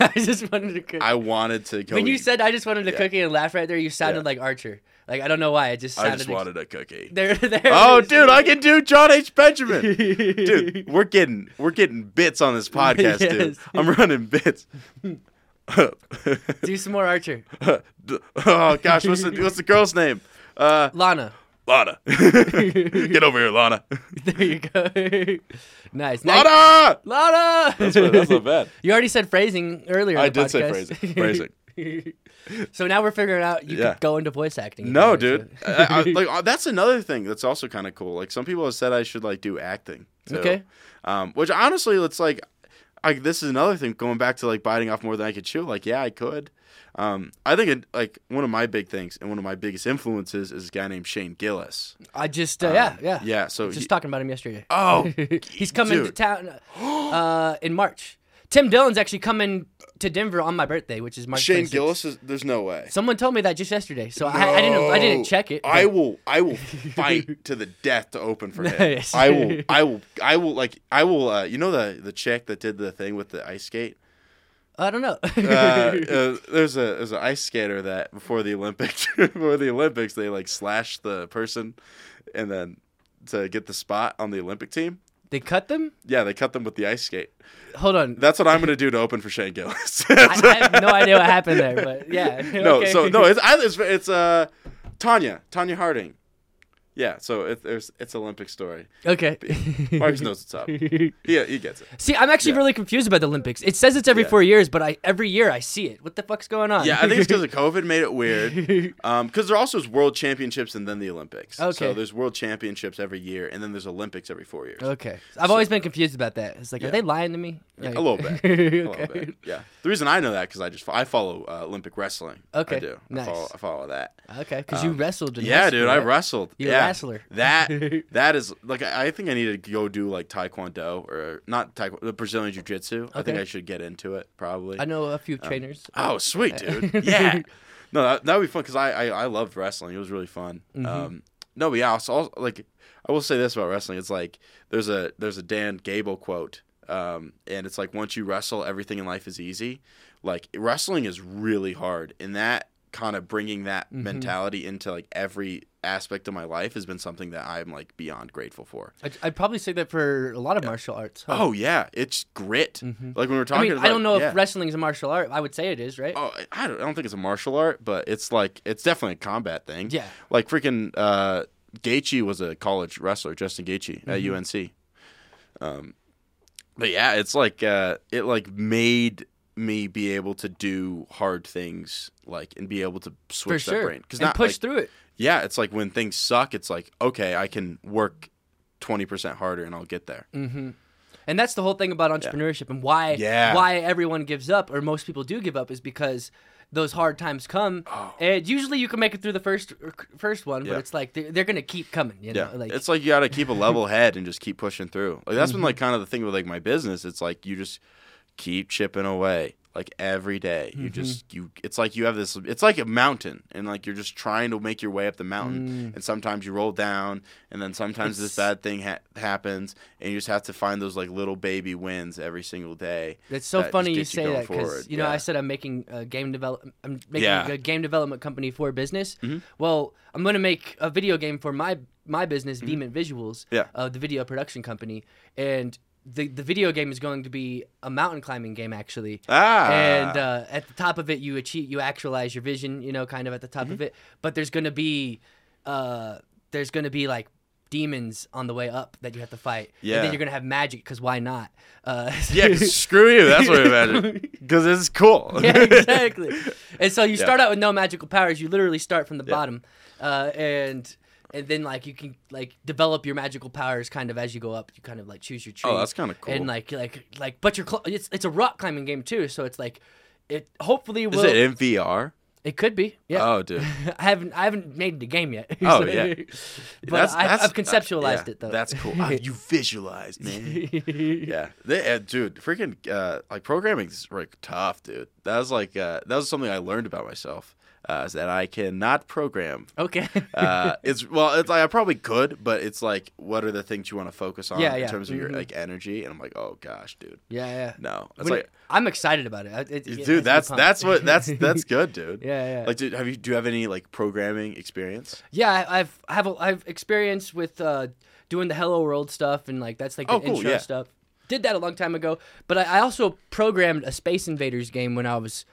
I just wanted to cook. I wanted to go. when you eat. said I just wanted a Yeah. cookie and laugh right there, you sounded Yeah. like Archer. Like I don't know why, it just sounded. I just wanted a cookie. There, there. Oh, dude, I can do John H. Benjamin. dude, we're getting we're getting bits on this podcast, dude. I'm running bits. Do some more Archer. oh gosh, what's the what's the girl's name? Uh, Lana. Lana. Get over here, Lana. There you go. nice. Lana. Lana. That's, that's not bad. You already said phrasing earlier. I did say phrasing. Phrasing. so now we're figuring out you Yeah. could go into voice acting. No, dude. I, I, like uh, that's another thing that's also kind of cool. Like some people have said I should like do acting. too. Okay. Um, which honestly, it's like, like this is another thing. Going back to like biting off more than I could chew. Like, yeah, I could. Um, I think it, like one of my big things and one of my biggest influences is a guy named Shane Gillis. I just uh, yeah yeah Um, Yeah. So Just he- talking about him yesterday. oh, He's coming to town uh, in March. Tim Dillon's actually coming to Denver on my birthday, which is March. Shane 26th. Gillis is. There's no way. Someone told me that just yesterday, so I, I didn't. I didn't check it. I will. I will fight to the death to open for him. Nice. I will. I will. I will. Like. I will. Uh, you know the the chick that did the thing with the ice skate. I don't know. uh, uh, there's a there's an ice skater that before the Olympics before the Olympics they like slashed the person and then to get the spot on the Olympic team. They cut them. Yeah, they cut them with the ice skate. Hold on. That's what I'm gonna do to open for Shane Gillis. I, I have no idea what happened there, but yeah. no, okay. so no, it's it's it's uh Tanya Tonya Harding. Yeah, so it, there's it's Olympic story. okay. Marcus knows what's up. He he gets it. See, I'm actually Yeah. really confused about the Olympics. It says it's every Yeah. four years, but I every year I see it. What the fuck's going on? Yeah, I think it's because of COVID made it weird. Um, because there also is World Championships and then the Olympics. Okay. So there's World Championships every year, and then there's Olympics every four years. Okay. I've always been confused about that. It's like, Yeah. are they lying to me? Yeah, Like- a little bit. okay. A little bit. Yeah. The reason I know that because I just I follow uh, Olympic wrestling. Okay, I do. nice. I follow, I follow that. Okay, because you wrestled in Um, Yeah, high dude, school, I wrestled. You're a yeah. Wrestler. That that is like I think I need to go do like taekwondo or not taekwondo, the Brazilian jiu-jitsu. I think I should get into it probably. I know a few trainers. Oh, sweet, dude. Yeah. No, that that would be fun because I, I I loved wrestling. It was really fun. Mm-hmm. Um, no, but yeah, also like I will say this about wrestling. It's like there's a there's a Dan Gable quote, um, and it's like once you wrestle, everything in life is easy. Like wrestling is really hard, and that kind of bringing that Mm-hmm. mentality into like every aspect of my life has been something that I'm like beyond grateful for. I'd, I'd probably say that for a lot of martial arts. huh? Oh yeah, it's grit. Like when we're I talking. mean, about, I don't know yeah. if wrestling is a martial art. I would say it is, right? Oh, I don't, I don't think it's a martial art, but it's like it's definitely a combat thing. Yeah. Like freaking uh, Gaethje was a college wrestler, Justin Gaethje at Mm-hmm. UNC. Um, but yeah, it's like uh, it like made me be able to do hard things, like and be able to switch that brain. Because not push like, through it. yeah, it's like when things suck, it's like okay, I can work twenty percent harder and I'll get there. Mm. And that's the whole thing about entrepreneurship and why Yeah. why everyone gives up or most people do give up is because those hard times come and usually you can make it through the first first one but Oh. It's like they're, they're gonna keep coming you Yeah, like Mm-hmm. it's like you got to keep a level head and just keep pushing through. Like that's been like kind of the thing with like my business. It's like you just keep chipping away, like every day. Mm-hmm. You just you. It's like you have this. It's like a mountain, and like you're just trying to make your way up the mountain. And sometimes you roll down, and then sometimes this Mm. Bad thing ha- happens, and you just have to find those like little baby wins every single day. It's so that funny you say going that because forward. you know Yeah. I said I'm making a game develop I'm making Yeah. Mm-hmm. a game development company for business. Well, I'm going to make a video game for my my business, Demon Visuals, Mm-hmm. Yeah. uh, the video production company, and the the video game is going to be a mountain climbing game actually. Ah, And uh, at the top of it, you achieve, you actualize your vision, you know, kind of at the top Mm-hmm. of it. But there's gonna be, uh, there's gonna be like demons on the way up that you have to fight. And Yeah. then you're gonna have magic because why not? Uh, yeah, screw you. That's what I imagine. Because it's cool. yeah, exactly. And so you Yeah. start out with no magical powers. You literally start from the bottom, uh, and and then like you can like develop your magical powers kind of as you go up. You kind of like choose your tree. Oh, that's kinda cool. And like like like, but you're cl- it's it's a rock climbing game too. So it's like it hopefully will. Is it in VR? It could be. Yeah. Oh, dude. I haven't I haven't made the game yet. Oh, yeah. but I, I've conceptualized yeah, it though. That's cool. Ah, you visualized, man. yeah, they, uh, dude, freaking uh, like programming's like tough, dude. That was like uh, that was something I learned about myself. Uh, that I cannot program. okay. Uh, it's well, it's like I probably could, but it's like, what are the things you want to focus on Yeah, in terms of your Mhm. like energy? And I'm like, oh gosh, dude, yeah, yeah. no. It's like, I'm excited about it. It- it- it has me dude, that's that's what that's that's good, dude. Yeah, yeah. Like, dude, have you do you have any like programming experience? Yeah, I- I've I have a, I've experience with uh, doing the Hello World stuff and like that's like the Oh, cool, intro yeah. stuff. Did that a long time ago, but I, I also programmed a Space Invaders game when I was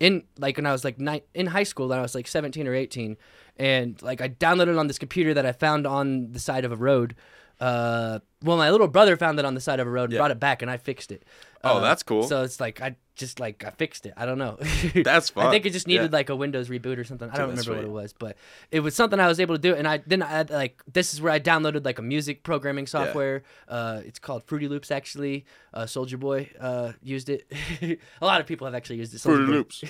in like when I was like nine, in high school. When I was like seventeen or eighteen, and like I downloaded on this computer that I found on the side of a road. Uh, well, my little brother found it on the side of a road and Yeah. brought it back, and I fixed it. Oh, Uh, that's cool. So it's like I just like I fixed it. I don't know. That's I think it just needed Yeah. like a Windows reboot or something. I don't that's remember what it was, but it was something I was able to do. And I then I like this is where I downloaded like a music programming software. Uh, it's called Fruity Loops actually. Uh, Soulja Boy uh, used it. a lot of people have actually used it. Fruity Boy. Loops.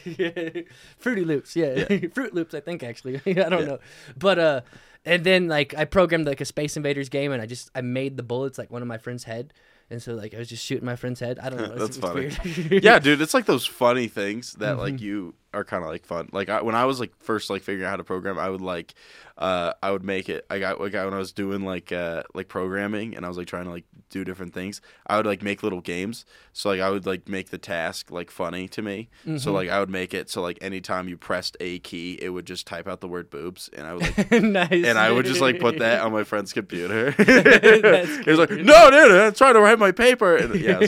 Fruity Loops, yeah, Fruit Loops. I think actually. I don't know, but uh, and then like I programmed like a Space Invaders game, and I just I made the bullets like one of my friend's head. And so, like, I was just shooting my friend's head. I don't know. That's it's, funny. Weird. yeah, dude, it's like those funny things that like Mm-hmm. you are kind of like fun. Like I, when I was like first like figuring out how to program, I would like uh I would make it. I got like I, when I was doing like uh like programming and I was like trying to like do different things. I would like make little games. So like I would like make the task like funny to me. So Mm-hmm. like I would make it so like anytime you pressed a key, it would just type out the word boobs, and I would like. nice. And I would just like put that on my friend's computer. He was like, "No, dude, I'm trying to write my paper." And, yeah,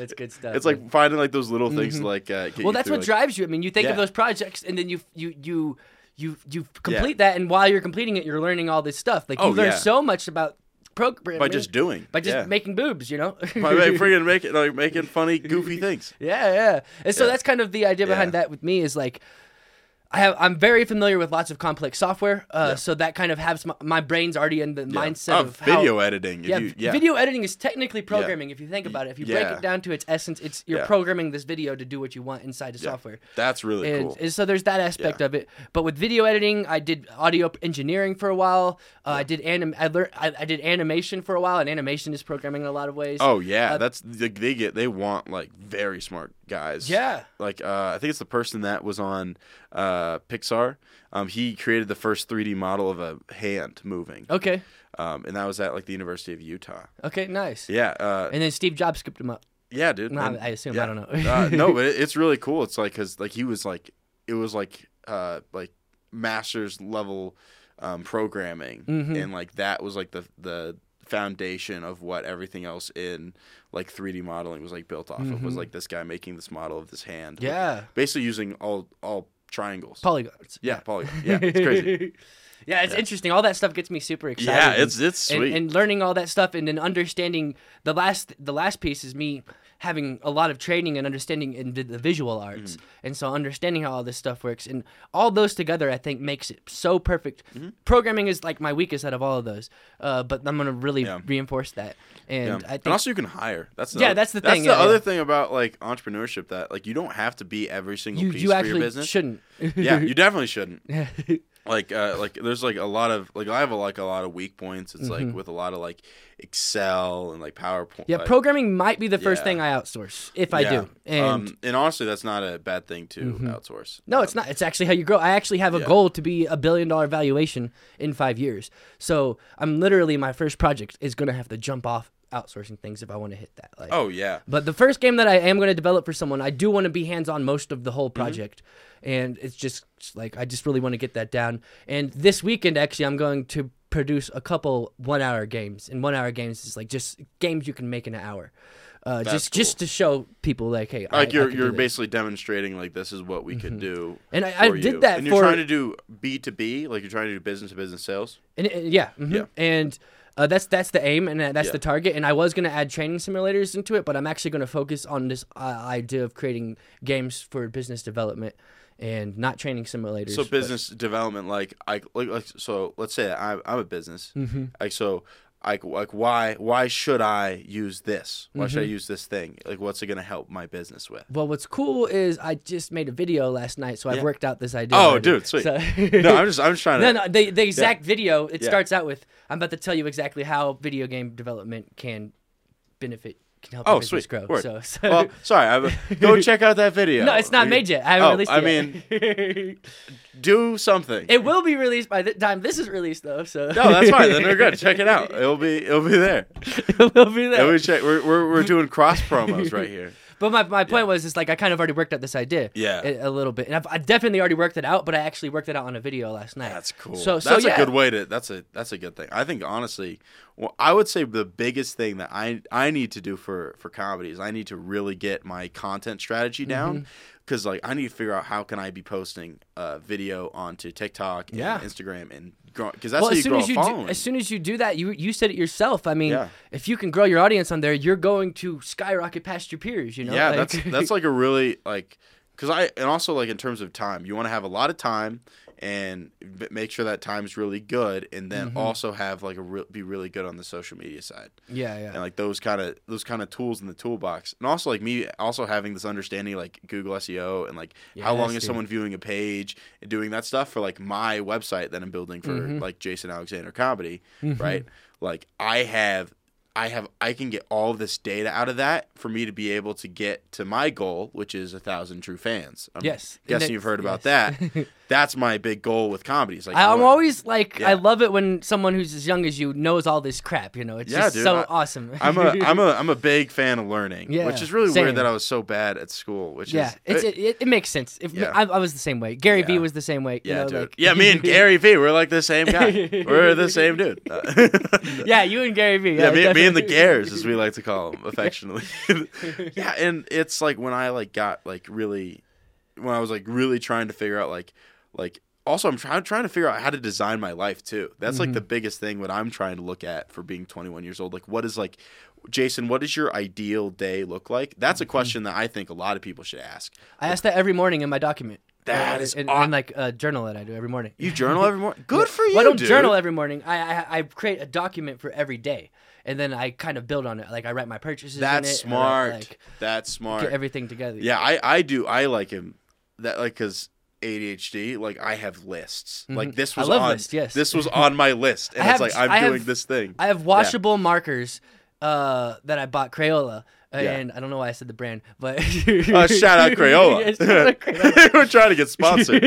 it's. That's good stuff. It's like finding like those little things to like. Uh, Mm-hmm. well, that's through, what like- drives you. I mean, you think Yeah. of those projects, and then you you you you you complete that, and while you're completing it, you're learning all this stuff. Like you Oh, learn yeah. so much about programming by just doing. by just yeah. making boobs, you know. by freaking making like making funny, goofy things. Yeah, yeah. And so Yeah. that's kind of the idea behind Yeah. that with me is like I have I'm very familiar with lots of complex software. Uh, so that kind of has my, my brain's already in the mindset oh, of how, video editing. yeah, you- yeah. video editing is technically programming if you think about it. If you break it down to its essence, it's you're Yeah. programming this video to do what you want inside the Yeah. software. That's really And, cool. and so there's that aspect Yeah. of it. But with video editing, I did audio engineering for a while. Uh, I did anim- I, learned, I, I did animation for a while, and animation is programming in a lot of ways. Oh yeah, Uh, that's they, they get they want like very smart guys. Yeah. Like uh, I think it's the person that was on uh, Pixar. Um, he created the first 3D model of a hand moving, Okay. um, and that was at like the University of Utah. Okay. Nice. Yeah, uh, And then Steve Jobs scooped him up. yeah, dude. No, and- I assume. yeah. I don't know. uh, no, but it, it's really cool. It's like because like he was like it was like uh like master's level um, programming, Mhm. and like that was like the the foundation of what everything else in like 3D modeling was like built off of. Was Mhm. like this guy making this model of this hand. Yeah. basically using all all triangles. Polygons. yeah, polygon. Yeah, it's crazy. yeah, it's Yeah. interesting. All that stuff gets me super excited. yeah, and- it's it's and, sweet. and learning all that stuff and then understanding the last the last piece is me having a lot of training and understanding in the, visual arts Mm-hmm. and so understanding how all this stuff works and all those together i think makes it so perfect Mm-hmm. programming is like my weakest out of all of those uh, but i'm gonna really Yeah. reinforce that and yeah. i think and also you can hire. That's the Yeah, other- that's the That's thing, the yeah, other thing about like entrepreneurship that like you don't have to be every single you, piece you for your business. shouldn't yeah, you definitely shouldn't. yeah like uh like there's like a lot of like I have a, like a lot of weak points. It's like with a lot of like Excel and like PowerPoint. Mm-hmm. yeah like, programming might be the first Yeah. thing i outsource if i do and um, and honestly, that's not a bad thing to outsource. No, it's not. It's actually how you grow. I actually have a Yeah. goal to be a billion dollar valuation in five years. So I'm literally my first project is gonna have to jump off outsourcing things if I want to hit that. Like, Oh yeah, but the first game that I am going to develop for someone, I do want to be hands on most of the whole Mm-hmm. project, and it's just like I just really want to get that down. And this weekend, actually, I'm going to produce a couple one hour games, and one hour games is like just games you can make in an hour. Uh, just just to show people like, hey, like I you're can you're basically demonstrating like this is what we could do. And I- I for did you. that And you're for- trying to do B two B, like you're trying to do business to business sales. And, and- yeah, mhm. Yeah. and uh, that's that's the aim, and uh, that's Yeah. the target. And I was gonna add training simulators into it, but I'm actually gonna focus on this uh, idea of creating games for business development and not training simulators. So but- business development, like I like, like so. Let's say I, I'm a business. Mm-hmm. Like so, like like why why should I use this? Why Mm-hmm. should I use this thing? Like what's it gonna help my business with? Well, what's cool is I just made a video last night, so I've worked out this idea. Oh, already. dude, sweet. So- No, I'm just I'm just trying to. no, no, the, the exact video it Yeah. starts out with I'm about to tell you exactly how video game development can benefit can help Oh, business sweet. grow. Word. So, so Well, sorry. I, go check out that video. no, it's not made yet. I haven't Oh, released I it mean, do something. It will be released by the time this is released, though. So no, that's fine. Then we're good. Check it out. It'll be it'll be there. it will be there. And we check. We're, we're we're doing cross promos right here. But my, my point was, is like I kind of already worked out this idea. Yeah. A, a little bit, and I've, I definitely already worked it out. But I actually worked it out on a video last night. That's cool. So so that's yeah. a good way to. That's a that's a good thing. I think honestly, well, I would say the biggest thing that I I need to do for for comedy is I need to really get my content strategy Mm-hmm. down. Because like I need to figure out how can I be posting uh, video onto TikTok and Yeah. Instagram and because that's well, how as you soon grow as a you do, as soon as you do that, you you said it yourself. I mean, Yeah. if you can grow your audience on there, you're going to skyrocket past your peers. You know. yeah, Like- that's that's like a really like because I and also like in terms of time, you want to have a lot of time and make sure that time's really good, and then Mm-hmm. also have like a re- be really good on the social media side. yeah, yeah. and like those kind of those kind of tools in the toolbox and also like me also having this understanding like google seo and like how long Yes, is someone viewing a page and doing that stuff for like my website that i'm building for Mm-hmm. like jason alexander comedy right like i have I have I can get all this data out of that for me to be able to get to my goal, which is a thousand true fans. I'm Yes. Guessing you've heard about that. That's my big goal with comedy. It's like I'm always like, I love it when someone who's as young as you knows all this crap. You know, it's Yeah, just dude, so I- awesome. I'm a I'm a I'm a big fan of learning, Yeah, which is really same. weird that I was so bad at school. Which yeah, is it's, it, it, it makes sense. If Yeah. I, I was the same way, Gary Vee was the same way. You yeah, know, dude. like- yeah, me and Gary Vee, we're like the same guy. we're the same dude. yeah, you and Gary Vee. yeah, me, me and the. Gares, as we like to call them affectionately. yeah, and it's like when I like got like really, when I was like really trying to figure out like, like also I'm trying trying to figure out how to design my life too. That's like the Mm-hmm. biggest thing. What I'm trying to look at for being 21 years old, like what is like, Jason, what does your ideal day look like? That's Mm-hmm. a question that I think a lot of people should ask. I ask that every morning in my document. That Uh, is in, aw- in like a journal that I do every morning. You journal every morning. Good for you. Well, I don't dude. journal every morning. I, I I create a document for every day, and then I kind of build on it. Like I write my purchases. That's in it, and I write, smart. Like That's smart. get everything together. Yeah, I I do. I like him. That like because ADHD. Like I have lists. Like this Mm-hmm. Was on. lists, yes. This was on my list, and I it's have- like I'm I have- doing this thing. I have washable markers uh, that I bought Crayola And I don't know why I said the brand, but Uh, shout out Crayola. Yeah, shout out Crayola. We're trying to get sponsored.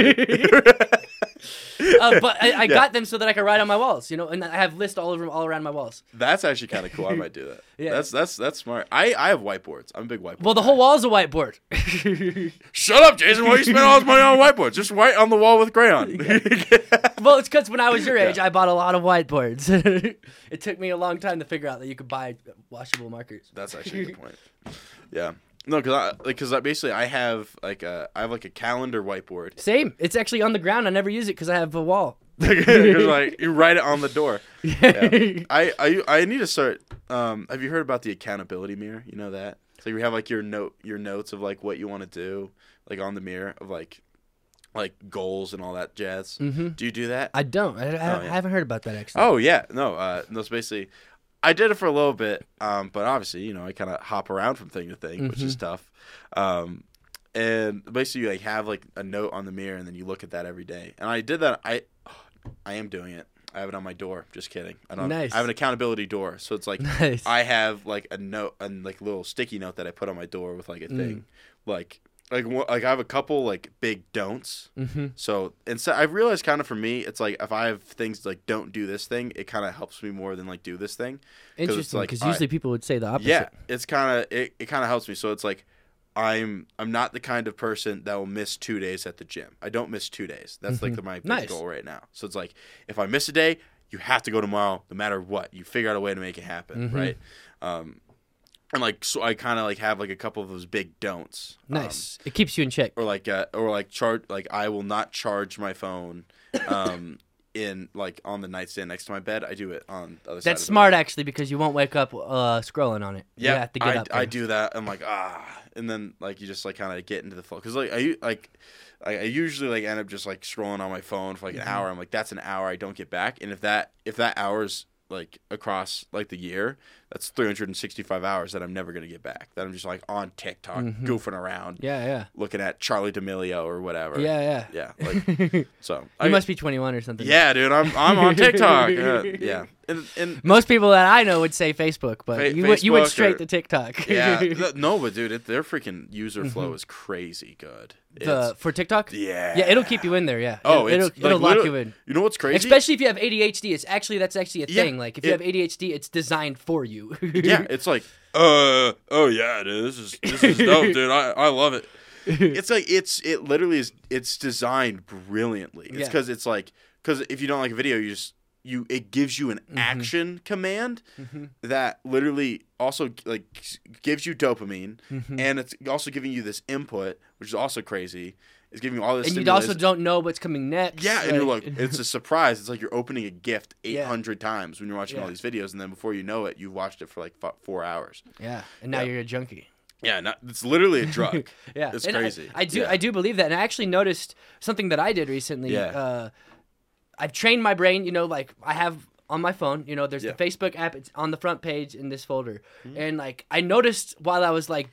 uh, but I, I Yeah. got them so that I could write on my walls, you know, and I have lists all over all around my walls. that's actually kind of cool. I might do that. Yeah. That's that's that's smart. I I have whiteboards. I'm a big whiteboard. Well, the guy. whole wall's a whiteboard. Shut up, Jason. Why you spend all this money on whiteboards? Just write on the wall with crayon. well, it's because when I was your age, Yeah. I bought a lot of whiteboards. it took me a long time to figure out that you could buy washable markers. That's actually a good point. Yeah. No, because I like because I, basically I have like a I have like a calendar whiteboard. Same. It's actually on the ground. I never use it because I have a wall. like you write it on the door. Yeah. I, I I need to start. Um, have you heard about the accountability mirror? You know that. So you have like your note your notes of like what you want to do like on the mirror of like like goals and all that jazz. Mhm. Do you do that? I don't. I, I, Oh, yeah. I haven't heard about that actually. Oh yeah, no, uh, no. It's basically, I did it for a little bit, um, but obviously, you know, I kind of hop around from thing to thing, which is tough. Um, and basically, you like have like a note on the mirror, and then you look at that every day. And I did that. I, I am doing it. I have it on my door. Just kidding. I don't. Nice. I have an accountability door, so it's like Nice. I have like a note and like a little sticky note that I put on my door with like a thing, like. Like, like I have a couple like big don'ts, Mm-hmm. so instead, I've realized kind of for me, it's like if I have things like don't do this thing, it kind of helps me more than like do this thing. Interesting, like, because I- usually people would say the opposite. Yeah, it's kind of it. It kind of helps me. So it's like I'm I'm not the kind of person that will miss two days at the gym. I don't miss two days. That's like the, my big Mm-hmm. Nice. goal right now. So it's like if I miss a day, you have to go tomorrow, no matter what. You figure out a way to make it happen, Mm-hmm. right? Um, and like so, I kind of like have like a couple of those big don'ts. Um, Nice. it keeps you in check. or like uh, or like charge like I will not charge my phone um in like on the nightstand next to my bed. I do it on the other side. That's smart actually because you won't wake up uh, scrolling on it. Yeah, you have to get I, up. I do that. I'm like ah, and then like you just like kind of get into the flow because like I like. I usually like end up just like scrolling on my phone for like Mm-hmm. an hour. I'm like, that's an hour I don't get back. And if that if that hour's like across like the year, that's 365 hours that I'm never gonna get back. That I'm just like on TikTok goofing around, Mm-hmm. Yeah, yeah, looking at Charli D'Amelio or whatever. yeah, yeah. yeah. Like so, You I, must be 21 or something. Yeah, dude, I'm I'm on TikTok. Uh, yeah, and and Most people that I know would say Facebook, but Fa- you went you went straight or- to TikTok. yeah, no, but dude, it, their freaking user flow is crazy good. Mm-hmm. the for TikTok. yeah, Yeah, it'll keep you in there. Yeah. Oh, it'll it'll, like, lock you in. You know what's crazy? Especially if you have ADHD, it's actually that's actually a Yeah, thing. Like if you have ADHD, it's designed for you. Yeah, it's like, uh, oh yeah, dude, this is this is dope, dude. I I love it. It's like it's it literally is it's designed brilliantly. It's Yeah. because it's like because if you don't like a video, you just you it gives you an Mm-hmm. action command that literally also like gives you dopamine Mm-hmm. and it's also giving you this input which is also crazy it's giving you all this and you also don't know what's coming next. yeah and you're like it's a surprise it's like you're opening a gift Yeah. 800 times when you're watching all these videos and then before you know it you've watched it for like four hours yeah, and now Yeah. you're a junkie. yeah not, it's literally a drug Yeah, It's and I- crazy. I, do, Yeah. I do believe that, and I actually noticed something that I did recently. Yeah. Uh, I've trained my brain. You know, like I have on my phone. You know, there's Yeah. the Facebook app. It's on the front page in this folder, Mm-hmm. and like I noticed while I was like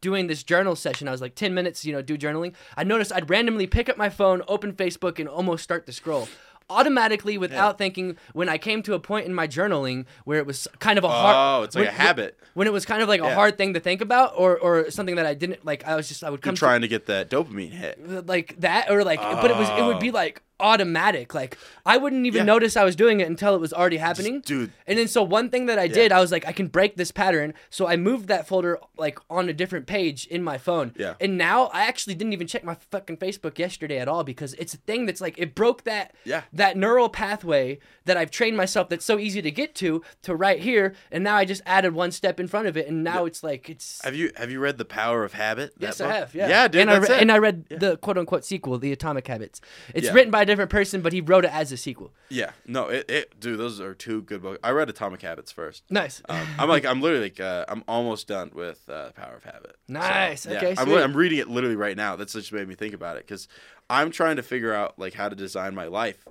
doing this journal session, I was like ten minutes. You know, do journaling. I noticed I'd randomly pick up my phone, open Facebook, and almost start to scroll. Automatically, without thinking, when I came to a point in my journaling where it was kind of a hard, oh it's like when- a habit when it was kind of like a hard thing to think about, or or something that I didn't like. I was just I would come you're trying to get that dopamine hit like that or like but it was it would oh. be like automatic like i wouldn't even Yeah. notice i was doing it until it was already happening dude. and then so one thing that i did i was like i can break this pattern so i moved that folder like on a different page in my phone Yeah. and now i actually didn't even check my fucking facebook yesterday at all because it's a thing that's like it broke that Yeah. that neural pathway that i've trained myself that's so easy to get to to right here and now i just added one step in front of it and now it's like it's have you have you read the power of habit Yes, I have. Yeah, yeah dude And I, re- and I read the quote unquote sequel, The Atomic Habits. It's Yeah. written by different person, but he wrote it as a sequel. yeah no it, it dude those are two good books i read atomic habits first Nice. Um, I'm like I'm literally like uh, I'm almost done with uh, Power of Habit. So, Nice, yeah. okay, I'm. I'm reading it literally right now. That's just made me think about it because I'm trying to figure out like how to design my life.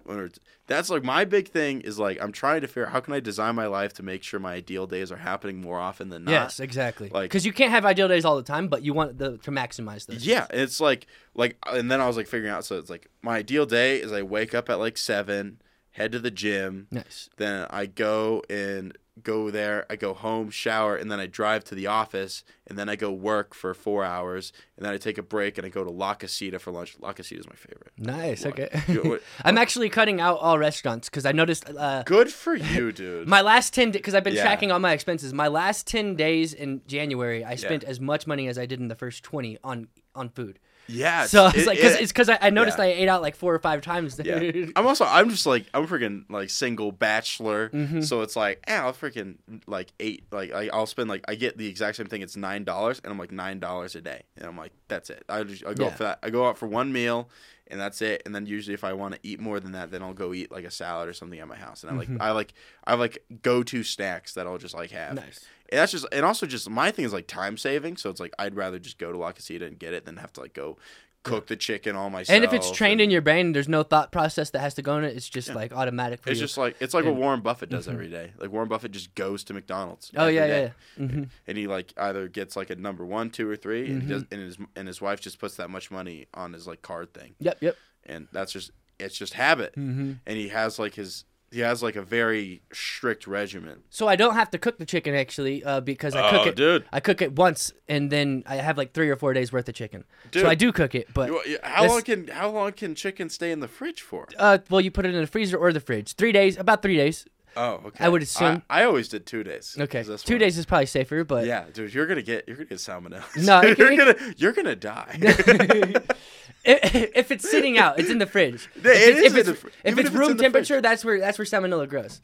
That's like my big thing is like I'm trying to figure out how can I design my life to make sure my ideal days are happening more often than not. yes, exactly. like- Because you can't have ideal days all the time, but you want the, to maximize those. Yeah, it's like like and then I was like figuring out so it's like my ideal day is I wake up at like 7, head to the gym, Nice. then I go and go there, I go home, shower, and then I drive to the office, and then I go work for four hours, and then I take a break and I go to La Casita for lunch. La Casita is my favorite. Nice. Okay. I'm actually cutting out all restaurants because I noticed uh, Good for you, dude. my last ten because I've been Yeah. tracking all my expenses. My last ten days in January, I spent as much money as I did in the first twenty on on food. Yeah. So it's it- like cause, it- it's because I, I noticed yeah. I ate out like four or five times. Yeah. I'm also I'm just like I'm freaking like single bachelor. Mm-hmm. So it's like, eh, I'll freaking like eight like I, I'll spend like I get the exact same thing. It's nine dollars and I'm like nine dollars a day. And I'm like, that's it. I just I go Yeah. out for that. I go out for one meal and that's it. And then usually if I want to eat more than that, then I'll go eat like a salad or something at my house. And I like Mm-hmm. I like I like go to snacks that I'll just like have. Nice. And that's just and also just my thing is like time saving. So it's like I'd rather just go to La Casita and get it than have to like go cook the chicken all myself. And if it's trained and- in your brain, there's no thought process that has to go in it. It's just like automatic for It's you. just like it's like what Warren Buffett does every day. Like Warren Buffett just goes to McDonald's. oh yeah, day. yeah, yeah. hmm And he like either gets like a number one, two, or 3 and, he Mm-hmm. does, and his and his wife just puts that much money on his like card thing, Yep, yep. and that's just it's just habit. hmm And he has like his he has like a very strict regimen. So I don't have to cook the chicken actually uh, because I cook Oh, it. dude. I cook it once and then I have like three or four days worth of chicken. Dude. So I do cook it, but You- you- How long can how long can chicken stay in the fridge for? uh, well, you put it in the freezer or the fridge. Three days, about three days. Oh, okay. I would assume- I, I always did two days. Okay, two days is probably safer, but Yeah, dude, you're gonna get you're gonna get salmonella. No, it you're can- gonna you're gonna die. if, if it's sitting out, it's in the fridge. If it if in it's, the fr- if it's if it's room temperature, that's where that's where salmonella grows.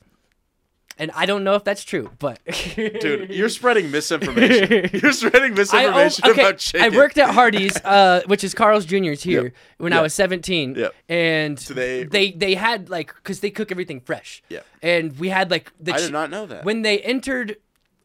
And I don't know if that's true, but Dude, you're spreading misinformation. You're spreading I, misinformation oh, okay, about chicken. I worked at Hardee's, uh, which is Carl's Jr.'s here, Yep. when I was 17. Yep. And So they- they they had like because they cook everything fresh. Yeah. And we had like the I did not know that. when they entered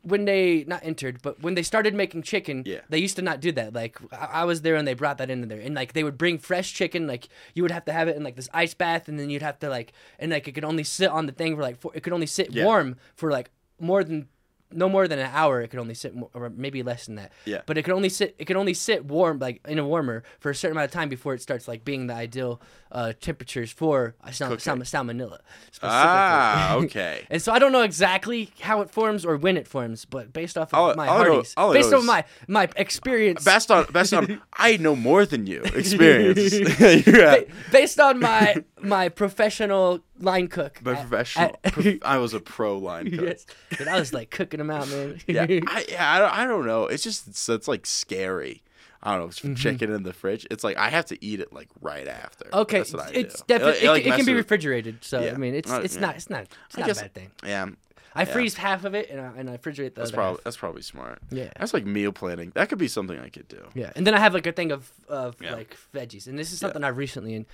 when they not entered but when they started making chicken Yeah. they used to not do that like I, I was there and they brought that into there and like they would bring fresh chicken like you would have to have it in like this ice bath and then you'd have to like and like it could only sit on the thing for like four, it could only sit Yeah. warm for like more than no more than an hour it could only sit or maybe less than that Yeah. but it could only sit it could only sit warm like in a warmer for a certain amount of time before it starts like being the ideal uh, temperatures for sal- sal- salmonella specifically. ah, okay. And so I don't know exactly how it forms or when it forms, but based off of my know- based on my my experience, Best on best on I know more than you experience. yeah. based on my my professional line cook. But at- professional. at- I was a pro line cook. yes, and I was like cooking them out, man. Yeah, I, yeah, I, don't- I don't know. It's just it's, it's like scary. I don't know. It's chicken in the fridge. It's like I have to eat it like right after. Okay, That's what I it's definitely it, like, it, can be refrigerated. So Yeah. I mean, it's it's yeah. not it's not it's I not guess- a bad thing. Yeah, I yeah. freeze half of it and I, and I refrigerate the that's other probably half. that's probably smart. Yeah. That's like meal planning. That could be something I could do. Yeah, and then I have like a thing of of like veggies, and this is something I've recently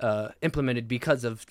uh, implemented because of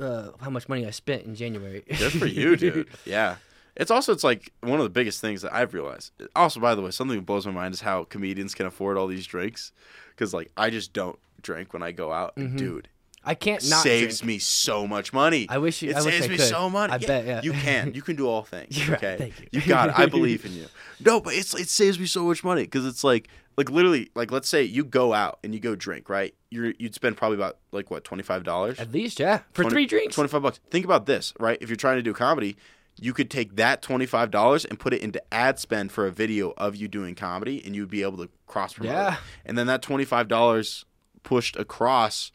uh, how much money I spent in January. Good for you, dude. Yeah. It's also it's like one of the biggest things that I've realized. Also, by the way, something that blows my mind is how comedians can afford all these drinks. Because like I just don't drink when I go out, and dude, I can't Mm-hmm. not saves drink. me so much money. I wish you- it I saves I me so much. I bet, yeah. you can. You can do all things. You're right, okay, thank you. got it. I believe in you. No, but it's it saves me so much money because it's like like literally like let's say you go out and you go drink right. You're you'd spend probably about like what twenty five dollars. At least, yeah, for three drinks. 25 bucks. Think about this, right? If you're trying to do comedy, you could take that $25 and put it into ad spend for a video of you doing comedy and you'd be able to cross promote. Yeah. it. And then that $25 pushed across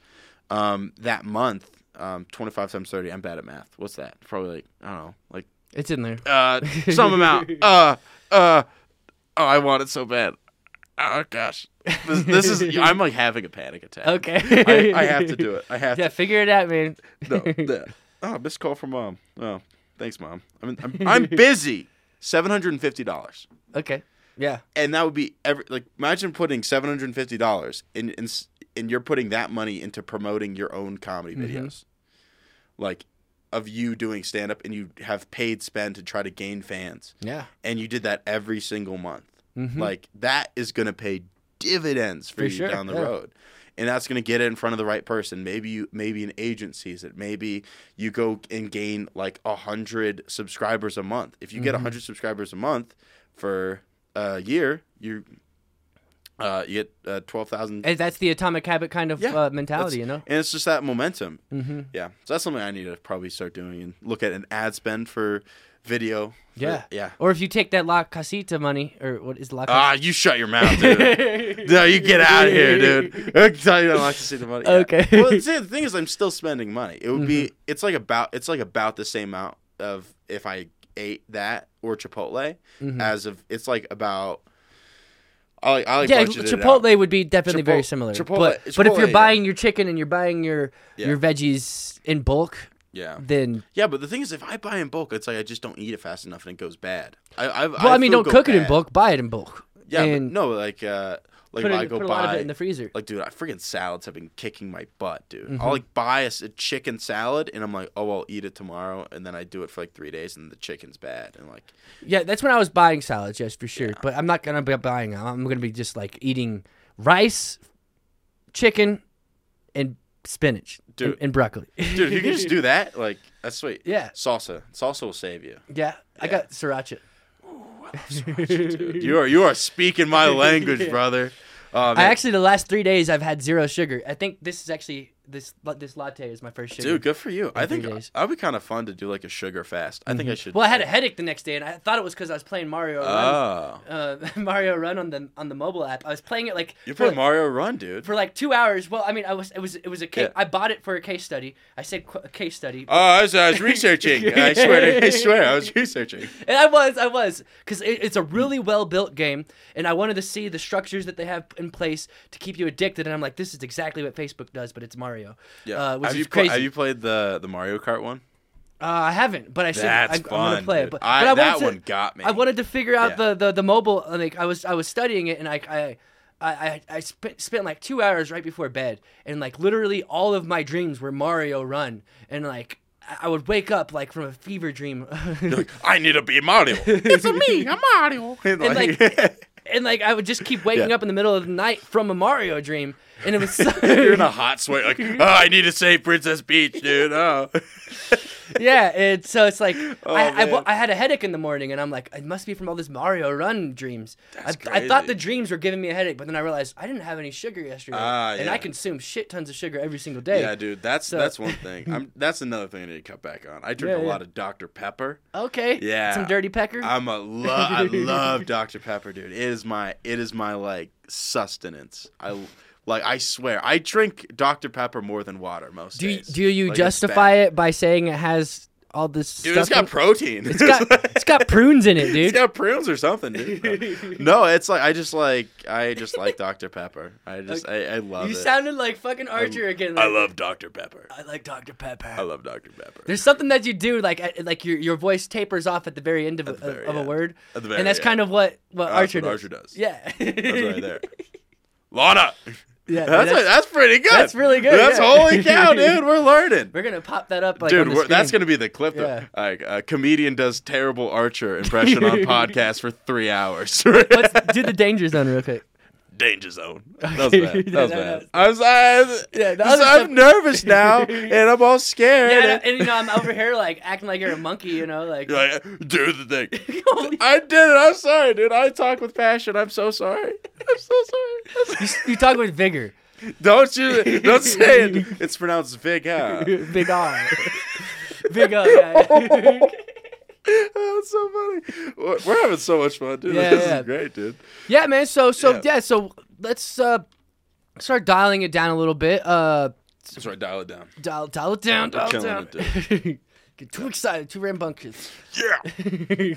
um, that month, um, 25 times 30. I'm bad at math. What's that? Probably like, I don't know, like It's in there. uh, some amount. Uh, uh, oh, I want it so bad. Oh, gosh. This, this is, I'm like having a panic attack. Okay. I, I have to do it. I have to. yeah, to figure it out, man. no, that. Oh, missed call from mom. Oh, thanks, mom. I mean, I'm, I'm busy. Seven hundred and fifty dollars, Okay. Yeah. and that would be every like. Imagine putting seven hundred and fifty dollars, and s- and you're putting that money into promoting your own comedy Mm-hmm. videos, like of you doing stand up, and you have paid spend to try to gain fans, Yeah. and you did that every single month. Mhm. Like that is gonna pay dividends for, For you sure, down the yeah. road. And that's gonna get it in front of the right person. Maybe you maybe an agent sees it. Maybe you go and gain like a hundred subscribers a month. If you get a Mm-hmm. hundred subscribers a month for a year, you Uh, you get uh, twelve thousand. And that's the atomic habit kind of Yeah, uh, mentality, you know. And it's just that momentum. Mm-hmm. Yeah. So that's something I need to probably start doing and look at an ad spend for video. for- Yeah. yeah. Or if you take that La Casita money, or what is La Casita? Ah, you shut your mouth, dude. no, you get out of here, dude. I can tell you to see the money. Yeah. Okay. Well, see, the thing is, I'm still spending money. It would be. Mm-hmm. It's like about. It's like about the same amount of if I ate that or Chipotle, as of it's like about. I like. I like yeah, Chipotle would be definitely very similar. Chipotle- but, but if you're Chipotle, yeah. buying your chicken and you're buying your Yeah. your veggies in bulk, Yeah. then Yeah, but the thing is, if I buy in bulk, it's like I just don't eat it fast enough and it goes bad. I, I, well, I, mean, don't cook it in bulk, buy it in bulk. Yeah, and but no, like, uh, like put, if it, I go put a lot of buy, it in the freezer. like, dude, I freaking salads have been kicking my butt, dude. Mm-hmm. I'll like buy a chicken salad and I'm like, oh, I'll eat it tomorrow, and then I do it for like three days and the chicken's bad, and like, Yeah, that's when I was buying salads, yes, for sure. But I'm not gonna be buying. I'm gonna be just like eating rice, chicken, and spinach, Dude. and, and broccoli. dude, if you can just do that, like, that's sweet. Yeah. salsa, salsa will save you. Yeah, I got sriracha. Dude, you are you are speaking my language, brother. Oh, I actually the last three days I've had zero sugar. I think this is actually this this latte is my first sugar. Dude, good for you. I think days. that'd be kind of fun to do like a sugar fast. I think I should. Well, I had a headache the next day, and I thought it was because I was playing Mario Run, Oh, uh, Mario Run on the on the mobile app. I was playing it like you played play Mario Run, dude. for like two hours. Well, I mean, I was it was it was a case. Yeah. I bought it for a case study. I said qu- case study. Oh, I was, I was researching. I swear, I swear, I was researching. And I was, I was, because it, it's a really well built game, and I wanted to see the structures that they have in place to keep you addicted. And I'm like, this is exactly what Facebook does, but it's Mario. Yeah. uh, which have is you pla- crazy. have you played the the Mario Kart one? Uh, I haven't, but I should. That's I, I'm gonna play it. dude. But, I, but I that to, one got me. I wanted to figure out Yeah. the, the the mobile. Like I was I was studying it, and I I. I, I, I spent, spent like two hours right before bed, and like literally all of my dreams were Mario Run, and like I- I would wake up like from a fever dream, You're like, I need to be Mario. it's a me, I'm Mario. And, and like, like and like I would just keep waking Yeah. up in the middle of the night from a Mario dream, and it was so, you're in a hot sweat. Like, oh, I need to save Princess Peach, dude. Oh. Yeah. And so it's like Oh, I, I. I had a headache in the morning, and I'm like, it must be from all this Mario Run dreams. I, I thought the dreams were giving me a headache, but then I realized I didn't have any sugar yesterday, Ah, and yeah. I consume shit tons of sugar every single day. Yeah, dude. That's So- that's one thing. I'm, that's another thing I need to cut back on. I drink Yeah, a yeah. lot of Dr Pepper. Okay. Yeah. Some dirty pecker. I'm a lo- I love Dr Pepper, dude. It is my it is my like sustenance. I like I swear I drink Dr Pepper more than water most do you, days. do you Like, justify it by saying it has all this Dude, stuff? it's got in- protein. it's got it's got prunes in it, dude. It's got prunes or something, dude. no, it's like I just like I just like Dr Pepper. I just I, I love you it. sounded like fucking Archer again. I love Dr Pepper. I like Dr. Pepper. I love Dr Pepper. There's something that you do, like uh, like your your voice tapers off at the very end of, a, very of a word, At the very and that's end. kind of what what That's Archer what does. Archer does. Yeah, That's right there. Lana. Yeah, That's, that's- that's pretty good. that's really good, That's yeah. holy cow, dude. We're learning. We're gonna pop that up, like Dude, on the we're, that's gonna be the clip. Yeah. Though. Like a comedian does terrible Archer impression on podcast for three hours. Let's do the danger zone real quick. Danger zone. That was bad. That was bad. I was, I, Yeah, I'm, stuff- I'm nervous now, and I'm all scared. Yeah, and, and, you know I'm over here like acting like you're a monkey, you know, like. Like, do the thing. I did it. I'm sorry, dude. I talk with passion. I'm so sorry. I'm so sorry. you, you talk with vigor, don't you? Don't say it. It's pronounced Vigor. big R, big R. Yeah. Oh, that's so funny. We're we're having so much fun, dude. Yeah, this yeah. is great, dude. yeah, man. So so Yeah. yeah, so let's uh start dialing it down a little bit. Uh, That's right. Dial it down. dial dial it down, dial it down. it, Get too excited, too rambunctious. Yeah.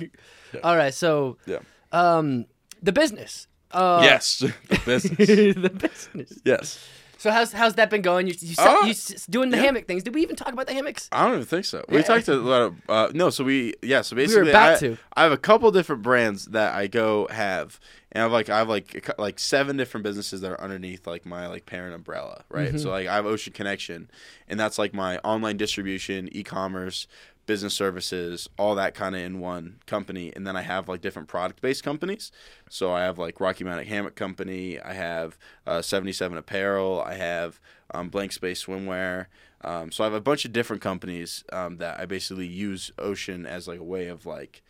All right, so Yeah. um, the business. Uh, yes. The business. the business. yes. So how's how's that been going? You you, Uh, you doing the yeah. hammock things? Did we even talk about the hammocks? I don't even think so. We Yeah. talked a lot of uh, no. So we yeah. So basically, about I, to. I have a couple different brands that I go have, and I've like I have like like seven different businesses that are underneath like my like parent umbrella, right? Mm-hmm. So like I have Ocean Connection, and that's like my online distribution, e-commerce, business services, all that kind of in one company, and then I have like different product based companies. So I have like Rocky Mountain Hammock Company, I have uh, Seventy Seven Apparel, I have um, Blank Space Swimwear. Um, so I have a bunch of different companies um, that I basically use Ocean as like a way of like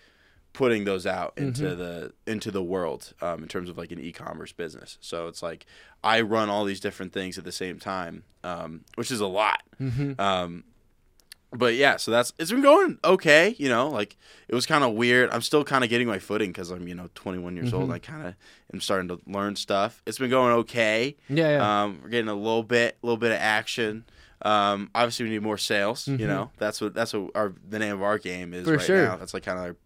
putting those out into Mm-hmm. the into the world um, in terms of like an e-commerce business. So it's like I run all these different things at the same time, um, which is a lot. Mm-hmm. Um, but yeah, so that's it's been going okay. You know, like it was kind of weird. I'm still kind of getting my footing because I'm you know 21 years Mm-hmm. old. I kind of am starting to learn stuff. It's been going okay. Yeah, yeah. Um, we're getting a little bit, a little bit of action. Um, obviously, we need more sales. You know, that's what that's what our the name of our game is Mm-hmm. For right sure. now. That's like kind of our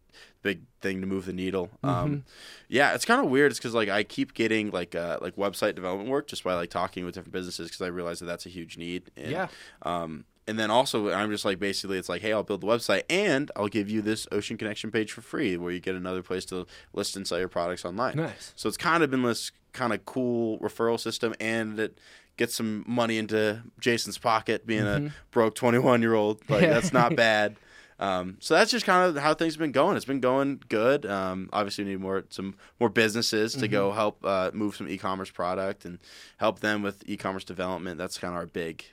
big thing to move the needle. Mm-hmm. Um, yeah, it's kind of weird. It's because like I keep getting like uh, like website development work just by like talking with different businesses because I realize that that's a huge need. And, Yeah. Um, and then also I'm just like basically it's like hey I'll build the website and I'll give you this Ocean Connection page for free where you get another place to list and sell your products online. Nice. So it's kind of been this kind of cool referral system, and it gets some money into Jason's pocket, being a broke 21 year old. Like Yeah. that's not bad. Um, so that's just kind of how things have been going. It's been going good. Um, obviously, we need more some more businesses to go help uh, move some e-commerce product and help them with e-commerce development. That's kind of our big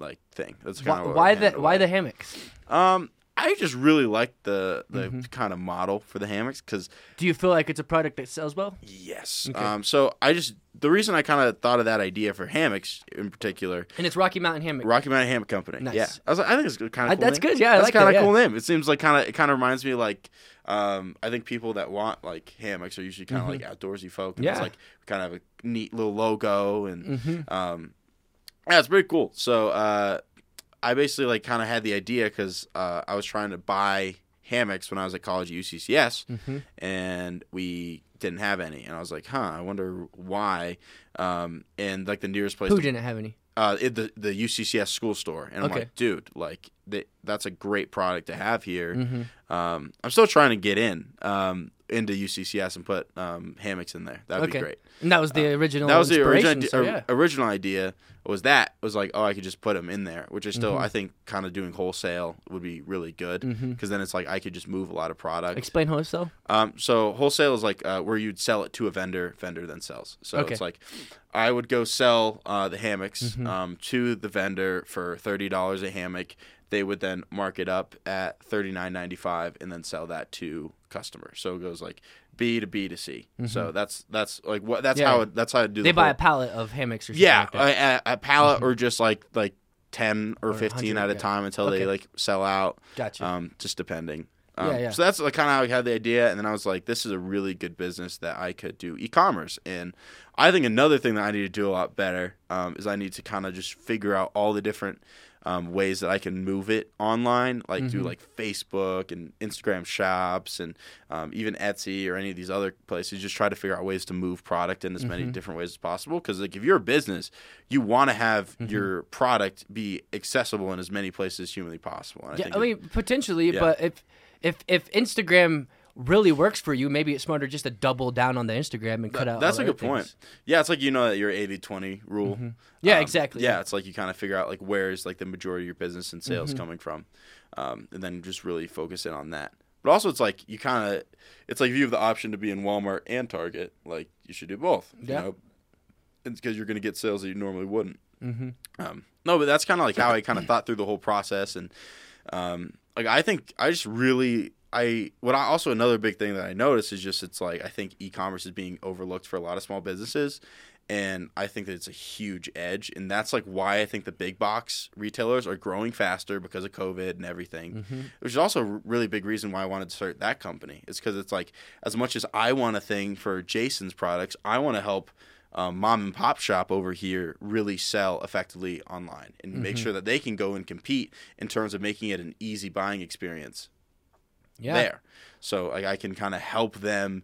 like thing. That's Why, kind of why the why the hammocks? Um, I just really like the the Mm-hmm. kind of model for the hammocks because Do you feel like it's a product that sells well? Yes. Okay. Um, so I just the reason I kind of thought of that idea for hammocks in particular, And it's Rocky Mountain Hammock. Rocky Mountain Hammock Company. Nice. Yeah, I was like, I think it's kind of cool. that's name. good, yeah, that's like kind that, of yeah. cool name. It seems like kind of it kind of reminds me like um, I think people that want like hammocks are usually kind of like outdoorsy folk. And It's Mm-hmm. Yeah. Mm-hmm. like kind of a neat little logo and um, yeah, it's pretty cool. So uh, I basically like kind of had the idea because uh, I was trying to buy hammocks when I was at college at UCCS, Mm-hmm. and we didn't have any. And I was like, huh, I wonder why. Um, and like the nearest place, Who to- didn't have any? uh, it, the the UCCS school store, and I'm Okay. like, dude, like th- that's a great product to have here. Mm-hmm. Um, I'm still trying to get in um, into UCCS and put um, hammocks in there. That'd Okay. be great. And that was the original. That was the original so idea, yeah. original idea was that was like oh I could just put them in there, which is still Mm-hmm. I think kind of doing wholesale would be really good because then it's like I could just move a lot of product. Explain wholesale. Um, so wholesale is like uh, where you'd sell it to a vendor, vendor then sells. So Okay. it's like I would go sell uh, the hammocks Mm-hmm. um, to the vendor for thirty dollars a hammock. They would then mark it up at thirty nine ninety five and then sell that to customers. So it goes like B to B to C. So that's that's like what that's Mm-hmm. Yeah. how it, that's how I do. They the buy whole- a pallet of hammocks or yeah, like a, a, pallet or just like like ten or, fifteen at a time until Okay. they like sell out. Gotcha. Um, just depending. Um, Yeah, yeah. So that's like kind of how I had the idea, and then I was like, this is a really good business that I could do e-commerce. And I think another thing that I need to do a lot better um, is I need to kind of just figure out all the different um, ways that I can move it online, like Mm-hmm. do like Facebook and Instagram shops and um, even Etsy or any of these other places. Just try to figure out ways to move product in as many Mm-hmm. different ways as possible. Because like if you're a business, you want to have Mm-hmm. your product be accessible in as many places as humanly possible. And Yeah, think I it- mean potentially, Yeah. but if if if Instagram really works for you, maybe it's smarter just to double down on the Instagram and cut out. That's a good other point. Yeah, it's like you know that your 80-20 rule. Yeah, Um, exactly. Yeah, it's like you kind of figure out like where's like the majority of your business and Mm-hmm. sales coming from, um, and then just really focus in on that. But also, it's like you kind of, it's like if you have the option to be in Walmart and Target, like you should do both. Yeah. You know? It's because you're going to get sales that you normally wouldn't. Mm-hmm. Um, no, but that's kind of like how I kind of thought through the whole process, and um, like I think I just really I what I also another big thing that I noticed is just it's like I think e-commerce is being overlooked for a lot of small businesses, and I think that it's a huge edge, and that's like why I think the big box retailers are growing faster because of COVID and everything, which is also a really big reason why I wanted to start that company. Is because it's like as much as I want a thing for Jason's products, I want to help um, mom and pop shop over here really sell effectively online and make sure that they can go and compete in terms of making it an easy buying experience Yeah. there. So like, I can kind of help them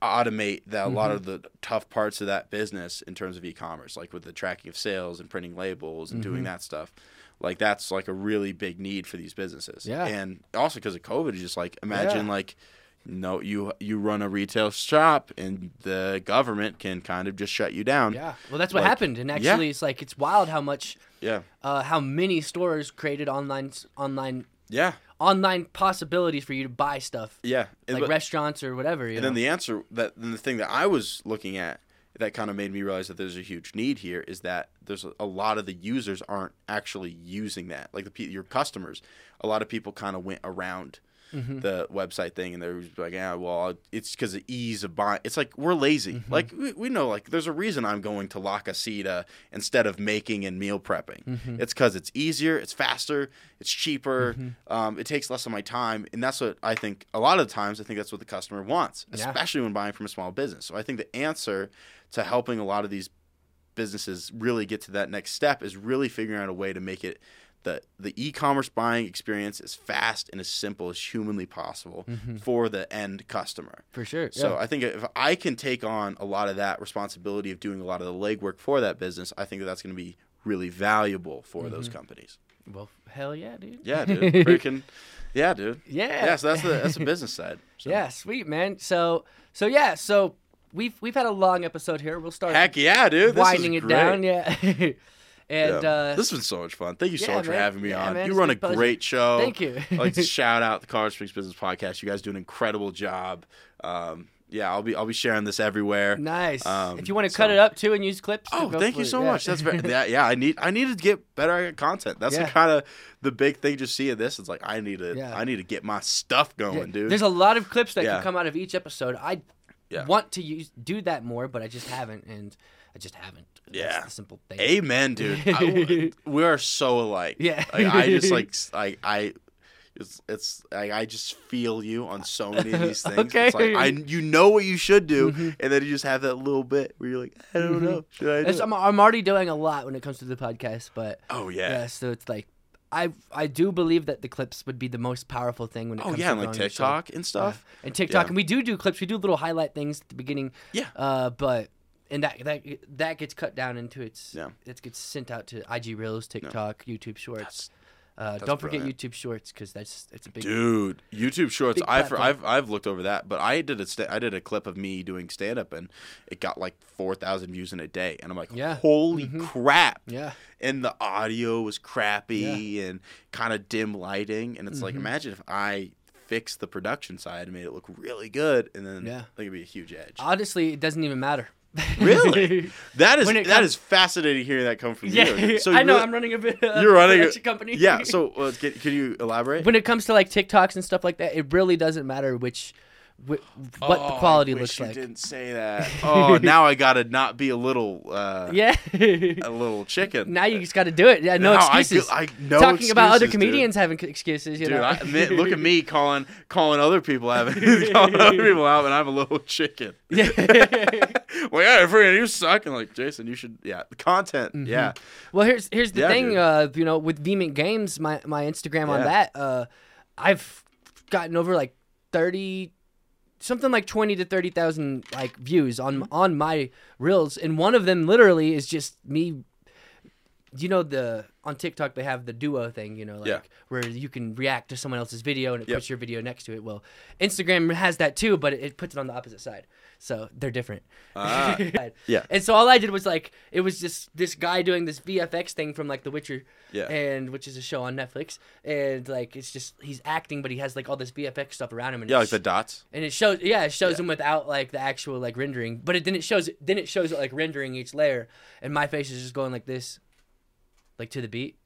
automate that a lot of the tough parts of that business in terms of e-commerce, like with the tracking of sales and printing labels and doing that stuff. Like that's like a really big need for these businesses. Yeah. And also because of COVID, just like imagine Yeah. like no you you run a retail shop and the government can kind of just shut you down. Yeah. Well, that's what Like, happened, and yeah. actually, it's like it's wild how much, Yeah. uh, how many stores created online online Yeah. Online possibilities for you to buy stuff, Yeah. Like but- restaurants or whatever. You And know? then the answer that then the thing that I was looking at that kind of made me realize that there's a huge need here is that there's a, a lot of the users aren't actually using that. Like the your customers, a lot of people kind of went around Mm-hmm. the website thing, and they're like, yeah, well, it's because of ease of buying. It's like we're lazy. Mm-hmm. Like we, we know, like there's a reason I'm going to La Casita instead of making and meal prepping. Mm-hmm. It's because it's easier, it's faster, it's cheaper, um, it takes less of my time, and that's what I think. A lot of times, I think that's what the customer wants, Yeah. especially when buying from a small business. So I think the answer to helping a lot of these businesses really get to that next step is really figuring out a way to make it the the e-commerce buying experience as fast and as simple as humanly possible mm-hmm. for the end customer. For sure. So yeah. I think if I can take on a lot of that responsibility of doing a lot of the legwork for that business, I think that that's going to be really valuable for those mm-hmm. companies. well, hell yeah, dude. Yeah, dude. Freaking, yeah, dude. Yeah. Yeah, so that's the that's the business side. So. Yeah, sweet man. So so yeah, so we've we've had a long episode here. We'll start Heck yeah, dude. This winding it great. down. Yeah. and Yeah. uh, this has been so much fun. Thank you so yeah, much for having me Yeah, on. man, you run a pleasure. great show. Thank you. I'd like to shout out the Colorado Springs Business Podcast. You guys do an incredible job. Um, yeah, I'll be I'll be sharing this everywhere. nice. Um, if you want to cut it up too and use clips. Oh, thank you so much. That's very yeah, yeah. I need I need to get better at content. That's kind of the big thing. Just seeing this, it's like I need to. I need to get my stuff going, dude. There's a lot of clips that can come out of each episode. I want to use do that more, but I just haven't, and I just haven't. Yeah. simple thing. Amen, dude. I- we are so alike. Yeah. Like, I just like I I. It's, it's I, I just feel you on so many of these things. Okay. It's like I you know what you should do, and then you just have that little bit where you're like, I don't know, should I do That's- it? I'm, I'm already doing a lot when it comes to the podcast, but Oh yeah. yeah. so it's like I I do believe that the clips would be the most powerful thing when it Oh comes yeah, to and like. TikTok and stuff. Yeah. and TikTok, Yeah. and we do do clips. We do little highlight things at the beginning. Yeah. Uh, but and that that that gets cut down into its. Yeah. It gets sent out to IG Reels, TikTok, YouTube Shorts. That's- uh, that's don't forget. YouTube Shorts because that's it's a big. Dude, YouTube Shorts. I've. I've I've looked over that, but I did a sta- I did a clip of me doing stand up, and it got like four thousand views in a day, and I'm like, Yeah. holy crap! Yeah. And the audio was crappy and kind of dim lighting, and it's Mm-hmm. like, imagine if I fixed the production side and made it look really good, and then Yeah. I think it'd be a huge edge. Honestly, it doesn't even matter. Really? That is that it is comes- fascinating hearing that come from yeah. you. So I you know. really- I'm running a bit. Uh, You're running a- company. Yeah. So uh, can, can you elaborate? when it comes to like TikToks and stuff like that, it really doesn't matter which, wh- what the Oh, quality I wish looks you like. Didn't say that. Oh, now I gotta not be a little, uh, Yeah. a little chicken. now you just got to do it. Yeah, no I excuses. feel- I- no Talking about other excuses, dude. comedians having excuses, you Dude, know. I, look at me calling calling other people having calling other people out, and I'm a little chicken. yeah. well, yeah, friend, you suck. And like Jason, you should, yeah, the content, Mm-hmm. yeah, Well, here's here's the Yeah, thing. dude. Uh, you know, with Vehement Games, my my Instagram on that, uh, I've gotten over like thirty, something like twenty to thirty thousand like views on Mm-hmm. on my reels, and one of them literally is just me. You know the on TikTok they have the duo thing, you know, like Yeah. where you can react to someone else's video and it Yep. puts your video next to it. Well, Instagram has that too, but it, it puts it on the opposite side, so they're different. Ah. Yeah. And so all I did was like it was just this guy doing this VFX thing from like The Witcher, Yeah. and which is a show on Netflix, and like it's just he's acting, but he has like all this VFX stuff around him, and yeah, like the dots. and it shows yeah it shows Yeah. him without like the actual like rendering, but it then it shows then it shows it like rendering each layer, and my face is just going like this, like to the beat,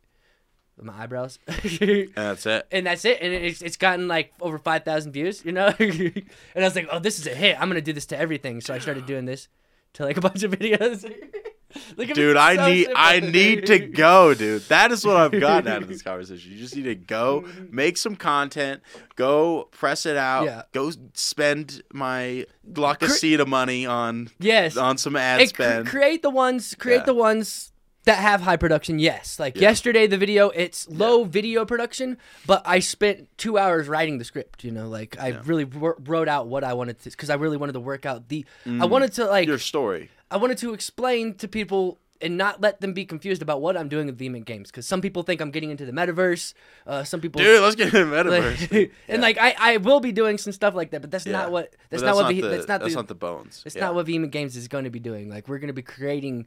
with my eyebrows. And that's it. and that's it. And it's, it's gotten like over five thousand views, you know. and I was like, oh, this is a hit. I'm gonna do this to everything. So I started doing this to like a bunch of videos. Look Dude, I so need simple. I need to go, dude. That is what I've gotten out of this conversation. You just need to go make some content, go press it out, Yeah. go spend my La Casita money on yes, on some ad and spend. create the ones, create Yeah. the ones that have high production. Yes, like Yeah. yesterday, the video it's low video production, but I spent two hours writing the script. You know, like I really wr- wrote out what I wanted to because I really wanted to work out the. I wanted to like Mm. Your story. I wanted to explain to people and not let them be confused about what I'm doing with Vehement Games because some people think I'm getting into the metaverse. Uh, some people, Dude, let's get in the like- metaverse. and like I, I will be doing some stuff like that, but that's Yeah. not what But that's, not what not Ve- the, that's not that's the not the bones. that's Yeah. not what Vehement Games is going to be doing. Like we're going to be creating,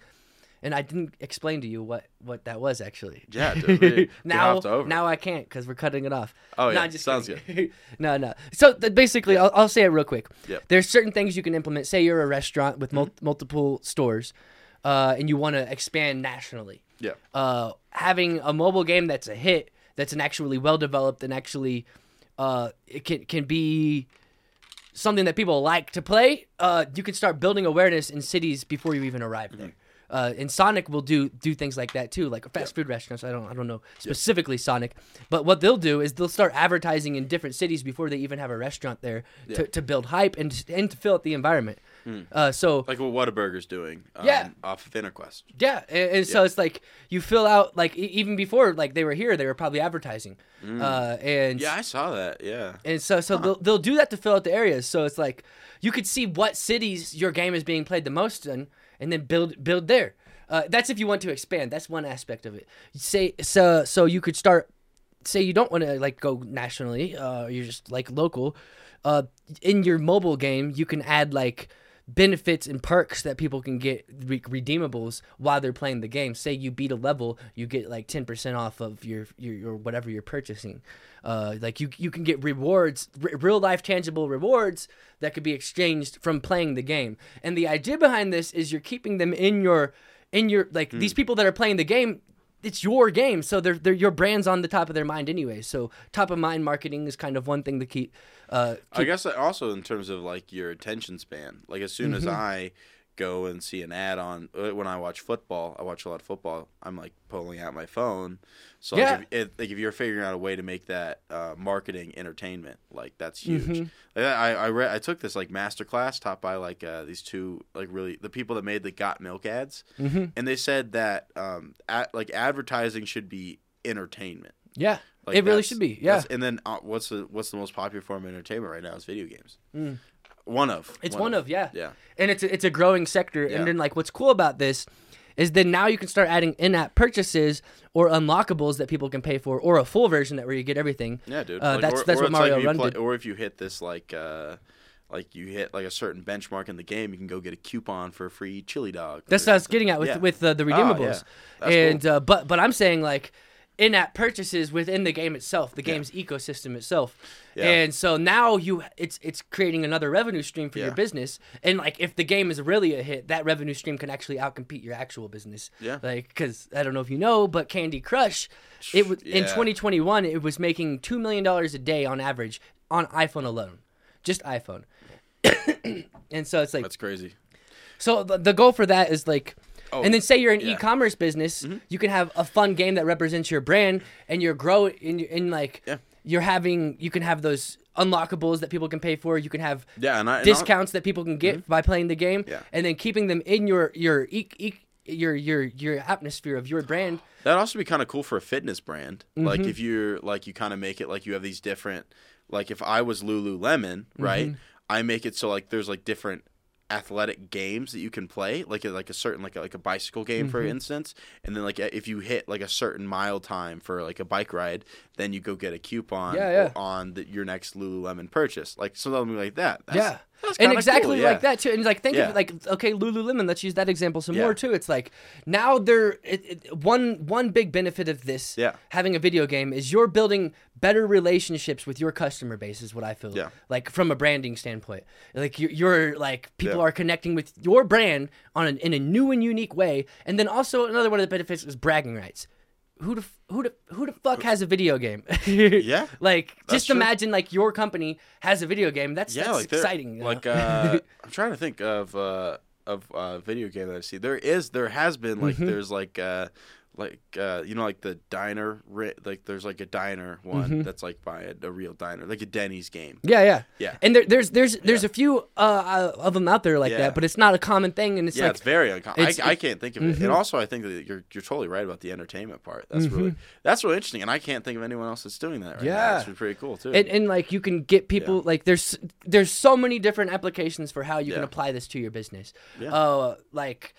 and I didn't explain to you what what that was actually. Yeah, dude, we- now now I can't because we're cutting it off. Oh, yeah. Just Sounds kidding. no, no. So basically, I'll, I'll say it real quick. Yep. There's certain things you can implement. Say you're a restaurant with mul- multiple stores, uh, and you want to expand nationally. Yeah. Uh, having a mobile game that's a hit, that's an actually well developed and actually uh, it can can be something that people like to play, uh, you can start building awareness in cities before you even arrive there. Uh, and Sonic will do do things like that too, like fast food restaurants. I don't I don't know specifically Sonic, but what they'll do is they'll start advertising in different cities before they even have a restaurant there to, to build hype and and to fill out the environment. Uh, so Like what Whataburger's doing. Um, Yeah. Off of InterQuest. yeah, and, and so it's like you fill out like e- even before like they were here, they were probably advertising, uh, and Yeah, I saw that. Yeah. and so so they'll, they'll do that to fill out the areas. So it's like you could see what cities your game is being played the most in, and then build build there. Uh, that's if you want to expand. That's one aspect of it. Say so so you could start. Say you don't want to like go nationally. Uh, you're just like local. Uh, in your mobile game, you can add like benefits and perks that people can get re- redeemables while they're playing the game. Say you beat a level, you get like 10% off of your your, your whatever you're purchasing. Uh, like you you can get rewards, r- real life tangible rewards that could be exchanged from playing the game. And the idea behind this is you're keeping them in your in your like these people that are playing the game it's your game, so they're, they're your brand's on the top of their mind anyway. So top of mind marketing is kind of one thing to keep. Uh, I guess also in terms of like your attention span. Like as soon Mm-hmm. as I go and see an ad on uh, when I watch football, I watch a lot of football. I'm like pulling out my phone. So Yeah. like, if, like if you're figuring out a way to make that uh, marketing entertainment, like that's huge. Mm-hmm. Like, I I read I took this like master class taught by like uh, these two like really the people that made the Got Milk ads, Mm-hmm. and they said that um at, like advertising should be entertainment. yeah, Like it really should be. Yeah, And then uh, what's the what's the most popular form of entertainment right now is video games. One of. It's one, of, yeah. Yeah. And it's a, it's a growing sector. Yeah. And then like what's cool about this is then now you can start adding in-app purchases or unlockables that people can pay for, or a full version that where you get everything. Yeah, dude. Uh, Like, that's or- that's or what like Mario you Run play- did. Or if you hit this like uh like you hit like a certain benchmark in the game, you can go get a coupon for a free chili dog. That's what I was getting at with Yeah. with uh, the Oh, yeah. redeemables. That's and uh, but but I'm saying like in-app purchases within the game itself, the game's ecosystem itself. Yeah. And so now you it's it's creating another revenue stream for your business. And like if the game is really a hit, that revenue stream can actually outcompete your actual business. Yeah. Like cuz I don't know if you know, but Candy Crush it was in 2021 it was making 2 million dollars a day on average on iPhone alone. Just iPhone. and so it's like That's crazy. so the, the goal for that is like, Oh, and then say you're an yeah. Mm-hmm. e-commerce business, you can have a fun game that represents your brand, and you're growing in in like Yeah. you're having you can have those unlockables that people can pay for. You can have Yeah, and I and discounts that people can get by playing the game, Yeah. and then keeping them in your your e- e- your your your atmosphere of your brand. That'd also be kind of cool for a fitness brand. Mm-hmm. Like if you're like you kind of make it like you have these different like if I was Lululemon, right? Mm-hmm. I make it so like there's like different athletic games that you can play, like a, like a certain like a, like a bicycle game for Mm-hmm. instance, and then like if you hit like a certain mile time for like a bike ride, then you go get a coupon Yeah, yeah. on the, your next Lululemon purchase, like something like that. That's, yeah. And exactly cool, yeah. like that too. And like think Yeah. of it like okay, Lululemon. Let's use that example some Yeah. more too. It's like now it, one one big benefit of this Yeah. having a video game is you're building better relationships with your customer base. Is what I feel. Yeah. Like from a branding standpoint, like you're, you're like people are connecting with your brand on an, in a new and unique way. And then also another one of the benefits is bragging rights. Who the who the who the fuck has a video game? Yeah. Like just true. imagine like your company has a video game. That's yeah, that's like exciting. you know? Like uh, I'm trying to think of uh, of uh, video game that I see. There is, there has been like Mm-hmm. there's like uh, like uh, you know like the diner like there's like a diner one Mm-hmm. that's like by a, a real diner like a Denny's game. Yeah, yeah, Yeah. And there, there's there's there's Yeah. a few uh, uh, of them out there like Yeah. that, but it's not a common thing, and it's yeah, like it's very uncommon. I, I can't think of it. And also, I think that you're you're totally right about the entertainment part. That's really that's really interesting, and I can't think of anyone else that's doing that right now. Mm-hmm. Yeah. It's pretty cool too. and, and like you can get people like there's there's so many different applications for how you can apply this to your business. Yeah. Uh, like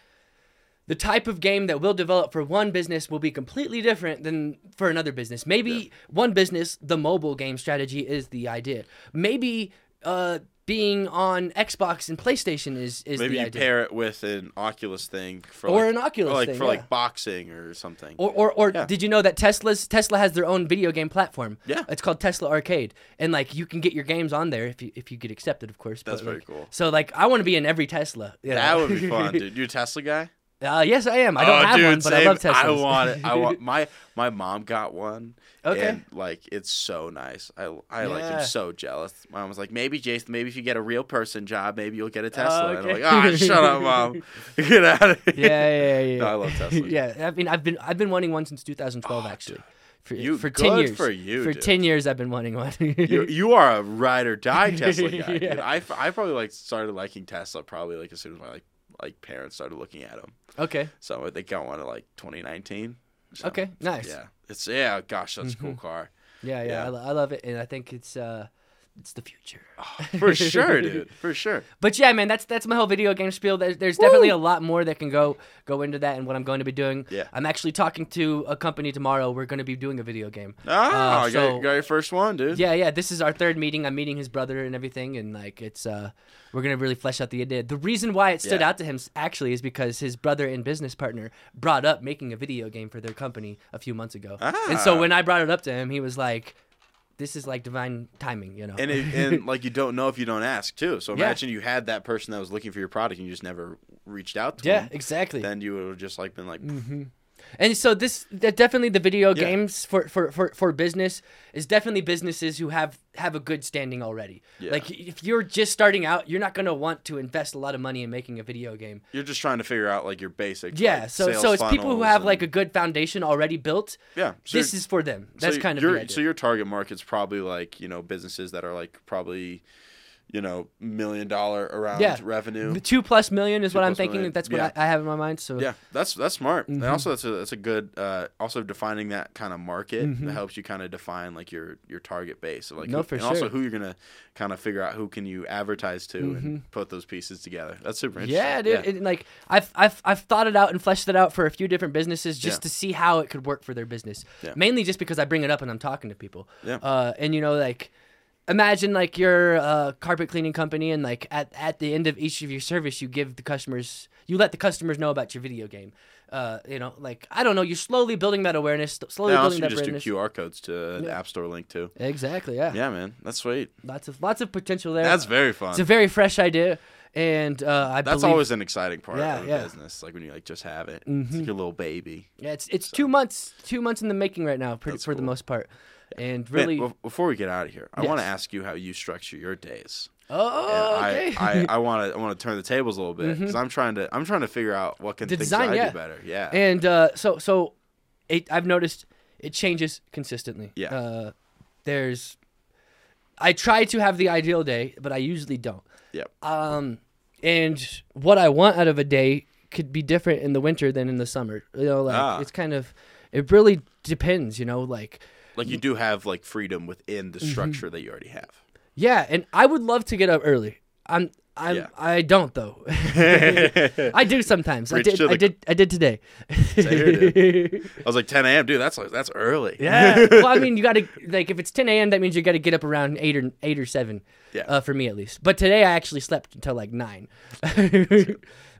the type of game that we'll develop for one business will be completely different than for another business. Maybe one business, the mobile game strategy is the idea. Maybe uh, being on Xbox and PlayStation is is Maybe you idea. pair it with an Oculus thing for Or like, an Oculus or like thing, for yeah. like boxing or something. Or, or, or Yeah. did you know that Tesla's Tesla has their own video game platform? Yeah. it's called Tesla Arcade, and like you can get your games on there if you if you get accepted, of course. That's but, very like- cool. So like I want to be in every Tesla. you That would be fun, dude. You a Tesla guy? Uh, yes, I am. I don't Oh, have dude, one, but I love Teslas. I want it. I want my my mom got one. Okay. And like it's so nice. I I like Yeah. am so jealous. My mom was like, maybe Jason, maybe if you get a real person job, maybe you'll get a Tesla. And I'm like, ah, shut up, mom. Get out of here. yeah, yeah, yeah. No, I love Tesla. yeah, I mean, I've been I've been wanting one since 2012 actually. For, Oh, You- for 10 good years. for you, For dude. 10 years I've been wanting one. You, you are a ride or die Tesla guy. dude. Yeah. I, I probably like started liking Tesla probably like as soon as my like like parents started looking at them. okay. So I think I wanted like 2019. So, Okay. Nice. Yeah, it's yeah. Gosh, that's a cool car. Yeah, yeah. Yeah. I, lo- I love it and I think it's uh it's the future. For sure, dude. For sure. But yeah, man, that's that's my whole video game spiel. There's, there's definitely a lot more that can go go into that and what I'm going to be doing. Yeah. I'm actually talking to a company tomorrow. We're going to be doing a video game. Ah, Uh, I got, got your first one, dude. Yeah, yeah. This is our third meeting. I'm meeting his brother and everything, and like it's uh, we're gonna really flesh out the idea. The reason why it stood Yeah. out to him actually is because his brother and business partner brought up making a video game for their company a few months ago, and so Ah. when I brought it up to him, he was like, "This is like divine timing," you know. And it, and like you don't know if you don't ask too. So Yeah. imagine you had that person that was looking for your product and you just never reached out to yeah, them. exactly. Then you would have just like been like, mm-hmm. And so this that definitely the video Yeah. games for, for, for, for business is definitely businesses who have have a good standing already. Yeah. Like if you're just starting out, you're not gonna want to invest a lot of money in making a video game. you're just trying to figure out like your basic. Yeah, like, so so it's people who have and- like a good foundation already built. yeah. So this is for them. so That's kind of your so your target market's probably like you know businesses that are like probably you know million dollar around Yeah. revenue. The two plus million is Two what I'm thinking. million. That's what Yeah. I, I have in my mind. So Yeah, that's that's smart. Mm-hmm. And also that's a that's a good uh, also defining that kind of market Mm-hmm. that helps you kind of define like your your target base. So like No, who, for and also who you're gonna kind of figure out who can you advertise to and put those pieces together. That's super interesting. Mm-hmm. Yeah, dude. And, like I've, I've I've thought it out and fleshed it out for a few different businesses just Yeah. to see how it could work for their business. Yeah. Mainly just because I bring it up and I'm talking to people. Yeah. Uh, and you know, like, imagine like you're a carpet cleaning company and like at at the end of each of your service, you give the customers, you let the customers know about your video game. Uh, you know, like I don't know, you're slowly building that awareness, slowly building you that just awareness. do QR codes to an Yeah. app store link too. Exactly. Yeah. Yeah, man, that's sweet. Lots of lots of potential there. That's very fun. it's a very fresh idea, and uh, I That's believe, always an exciting part Yeah, of a yeah. business, like when you like just have it. It's like your little baby. Yeah, it's it's two months, two months in the making right now, pretty, for the most part, and Man, really. bef- before we get out of here, I want to ask you how you structure your days. oh, And okay. I, want to I want to turn the tables a little bit because I'm trying to I'm trying to figure out what can The things design, I yeah. do better. Yeah. and uh, so so, it, I've noticed it changes consistently. Yeah. Uh, there's, I try to have the ideal day, but I usually don't. yep. Um, and what I want out of a day could be different in the winter than in the summer. You know, like Ah. it's kind of, it really depends. You know, like Like you do have like freedom within Mm-hmm. the structure that you already have. Yeah, and I would love to get up early. I'm I'm Yeah. I don't though. I do sometimes. I did to I did I did today. I was like 10 a.m. Dude, that's like that's early. yeah. Well, I mean, you got to like if it's 10 a.m. that means you got to get up around eight or eight or seven. Yeah. Uh, for me at least. But today I actually slept until like nine,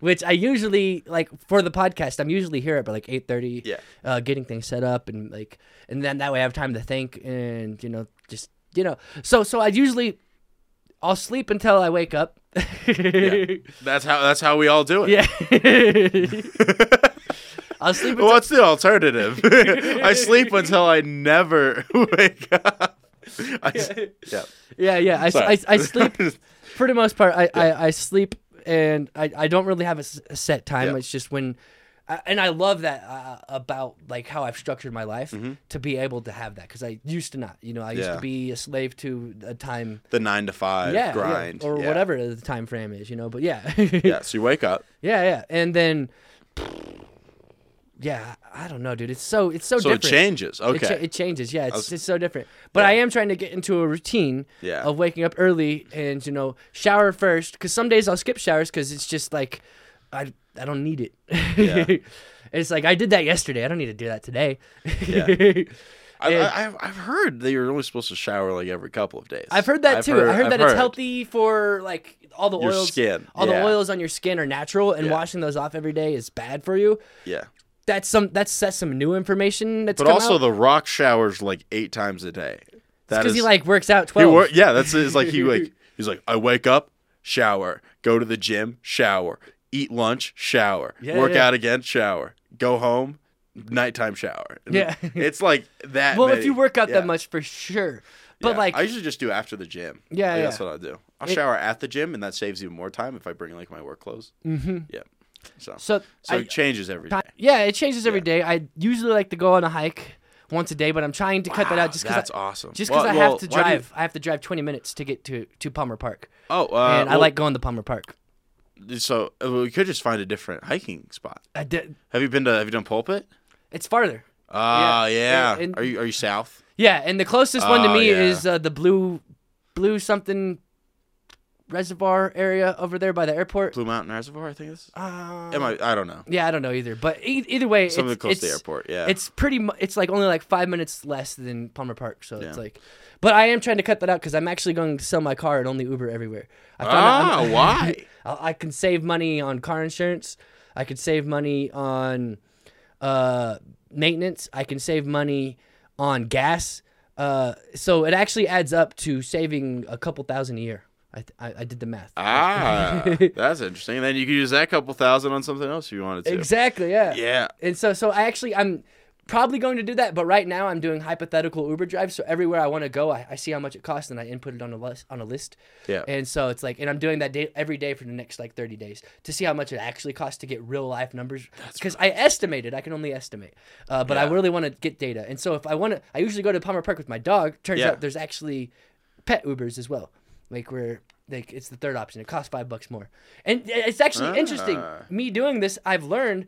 which I usually like for the podcast. I'm usually here at like eight thirty. Yeah. Uh, getting things set up and like, and then that way I have time to think and you know just you know. So so I usually, I'll sleep until I wake up. Yeah. That's how that's how we all do it. Yeah. I'll sleep until What's the alternative? I sleep until I never wake up. I yeah. yeah, yeah. I, I, I sleep for the most part. I, I, I sleep and I, I don't really have a, s- a set time. Yeah. It's just when, I, and I love that uh, about like how I've structured my life to be able to have that because I used to not. You know, I used. Yeah. to be a slave to a time. the nine to five Yeah, yeah, grind or yeah. whatever the time frame is, you know. But yeah, Yeah. So you wake up. yeah, yeah, and then, yeah, I don't know, dude. It's so it's so, So different. it changes. It, Okay. cha- it changes, yeah. It's, was- it's so different. But Yeah. I am trying to get into a routine Yeah. of waking up early and you know shower first. Because some days I'll skip showers because it's just like I I don't need it. Yeah. it's like I did that yesterday. I don't need to do that today. Yeah. I, I, I've I've heard that you're only supposed to shower like every couple of days. I've heard that too. I heard I've that it's healthy for like all the Your oils. skin, All yeah. the oils on your skin are natural, and Yeah. washing those off every day is bad for you. Yeah. That's some that's that's some new information that's But also out. the Rock showers like eight times a day. That because he like works out twelve. wor- yeah, that's it's like he like he's like I wake up, shower, go to the gym, shower, eat lunch, shower, Yeah, work yeah. out again, shower, go home, nighttime shower. Yeah. it's like that. well, if you work out yeah. that much, for sure. But like, I usually just do after the gym. Yeah, Like. That's what I do. I'll It- shower at the gym, and that saves even more time if I bring like my work clothes. Mm-hmm. Yeah. So so, so I, it changes every day. Yeah, it changes every day. I usually like to go on a hike once a day, but I'm trying to cut that out just because that's awesome. just because Well- I well, have to why do you- drive. I have to drive 20 minutes to get to to Palmer Park, oh, uh, and I well, like going to Palmer Park. So uh, we could just find a different hiking spot. I did, Have you been to? Have you done Pulpit? it's farther. Ah, Yeah, yeah. and- are you are you south? Yeah, and the closest one to Oh, me yeah. is uh, the blue, blue something reservoir area over there by the airport. Blue Mountain Reservoir, I think it's. Uh, Am I? I don't know. yeah, I don't know either, but e- either way, Something it's, close it's, to the airport. Yeah. It's pretty. Mu- it's like only like five minutes less than Palmer Park, so it's like. But I am trying to cut that out because I'm actually going to sell my car and only Uber everywhere. I found out ah, I'm- why? I I can save money on car insurance. I could save money on uh, maintenance. I can save money on gas. Uh, so it actually adds up to saving a couple thousand a year. I, I, I did the math. Ah, that's interesting. Then you could use that couple thousand on something else if you wanted to. exactly. Yeah. Yeah. And so so I actually I'm probably going to do that, but right now I'm doing hypothetical Uber drives. So everywhere I want to go, I, I see how much it costs and I input it on a list on a list. Yeah. And so it's like, and I'm doing that day every day for the next like 30 days to see how much it actually costs to get real life numbers. Because I estimated, I can only estimate, uh, but I really want to get data. And so if I want to, I usually go to Palmer Park with my dog. Turns Yeah. out there's actually pet Ubers as well. Like we're like it's the third option. It costs five bucks more, and it's actually interesting. Ah. Me doing this, I've learned.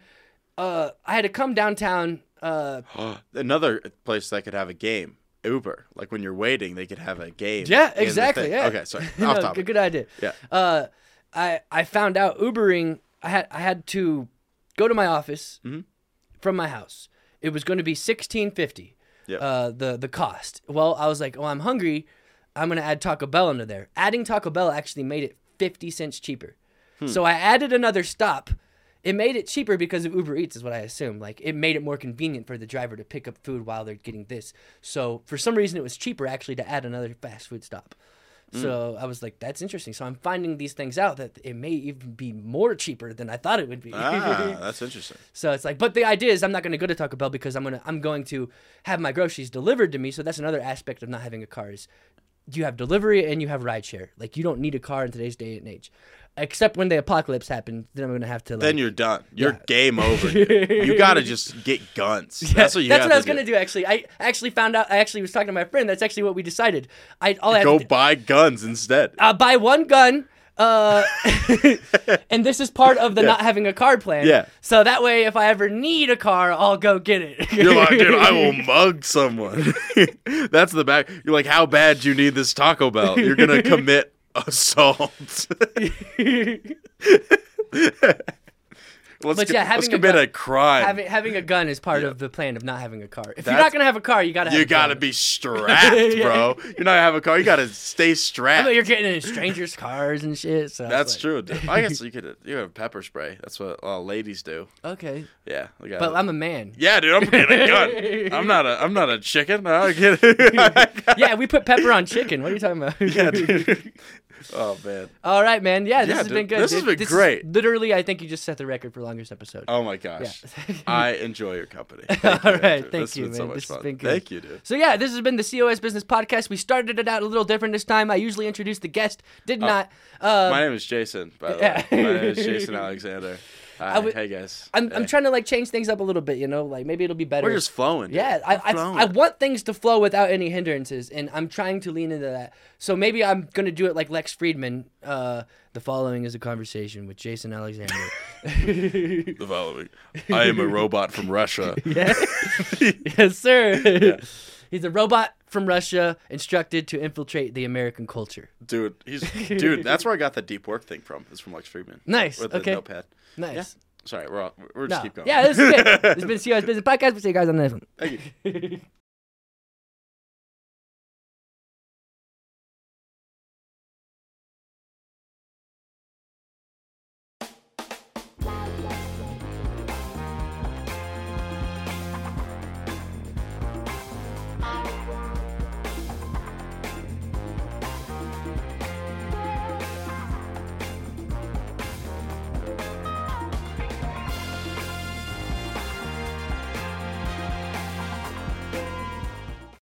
Uh, I had to come downtown. Uh, Another place that could have a game. Uber. Like when you're waiting, they could have a game. yeah, exactly. Yeah. Okay, sorry. No, Off good, topic. good idea. Yeah. Uh, I I found out Ubering. I had I had to go to my office Mhm. from my house. It was going to be sixteen fifty. Yeah. Uh, the the cost. Well, I was like, oh, I'm hungry. I'm gonna add Taco Bell into there. Adding Taco Bell actually made it fifty cents cheaper. Hmm. So I added another stop. It made it cheaper because of Uber Eats, is what I assume. Like it made it more convenient for the driver to pick up food while they're getting this. So for some reason, it was cheaper actually to add another fast food stop. Hmm. So I was like, that's interesting. So I'm finding these things out that it may even be more cheaper than I thought it would be. Ah, that's interesting. So it's like, but the idea is I'm not going to go to Taco Bell because I'm gonna I'm going to have my groceries delivered to me. So that's another aspect of not having a car is you have delivery and you have rideshare. Like you don't need a car in today's day and age, except when the apocalypse happens. Then I'm gonna have to. Like, Then you're done. You're Yeah. game over. dude. you gotta just get guns. That's what you That's what I to was gonna do. Actually, I actually found out. I actually was talking to my friend. That's actually what we decided. I all I Go do, buy guns instead. uh, buy one gun. Uh, and this is part of the not having a car plan. Yeah. So that way, if I ever need a car, I'll go get it. You're like, dude, I will mug someone. That's the back. You're like, how bad do you need this Taco Bell? You're gonna commit assault. Let's But co- yeah, let's having a commit gun- a crime. having having a gun is part of the plan of not having a car. If you're not gonna have a car, you gotta. Have you a gotta be strapped, Yeah. bro. You're not gonna have a car. You gotta stay I strapped. mean, you're getting in strangers' cars and shit. So That's like- true. dude. I guess you could you have pepper spray. That's what all ladies do. Okay, Yeah, we got but. I'm a man. yeah, dude. I'm getting a gun. I'm not a I'm not a chicken. I get it. Yeah, we put pepper on chicken. What are you talking about? yeah, dude. Oh man. All right, man. Yeah, this Yeah, has dude, been good. this has been is great. literally, I think you just set the record for longest episode. Oh my gosh. Yeah. I enjoy your company. All Thank you, right, Andrew. thank This has you, so man. much This has fun. been good. Thank you, dude. So yeah, this has been the COS Business Podcast. We started it out a little different this time. I usually introduce the guest, did not. Uh, My name is Jason, by the Yeah. way. My name is Jason Alexander. Hi, would- hey guys. I'm, I'm trying to like change things up a little bit, you know, like maybe it'll be better. We're just flowing. dude. Yeah, I, I, flowing. I want things to flow without any hindrances, and I'm trying to lean into that. So maybe I'm gonna do it like Lex Fridman. Uh, the following is a conversation with Jason Alexander. the following. I am a robot from Russia. yeah, yes, sir. He's a robot from Russia instructed to infiltrate the American culture. Dude, he's dude, that's where I got the deep work thing from. It's from Lex Fridman. Nice. With the okay. notepad. Nice. Yeah. Sorry, we're all, we're just No. keep going. Yeah, this is good. this has been COS Business Podcast. We'll see you guys on the next one. Thank you.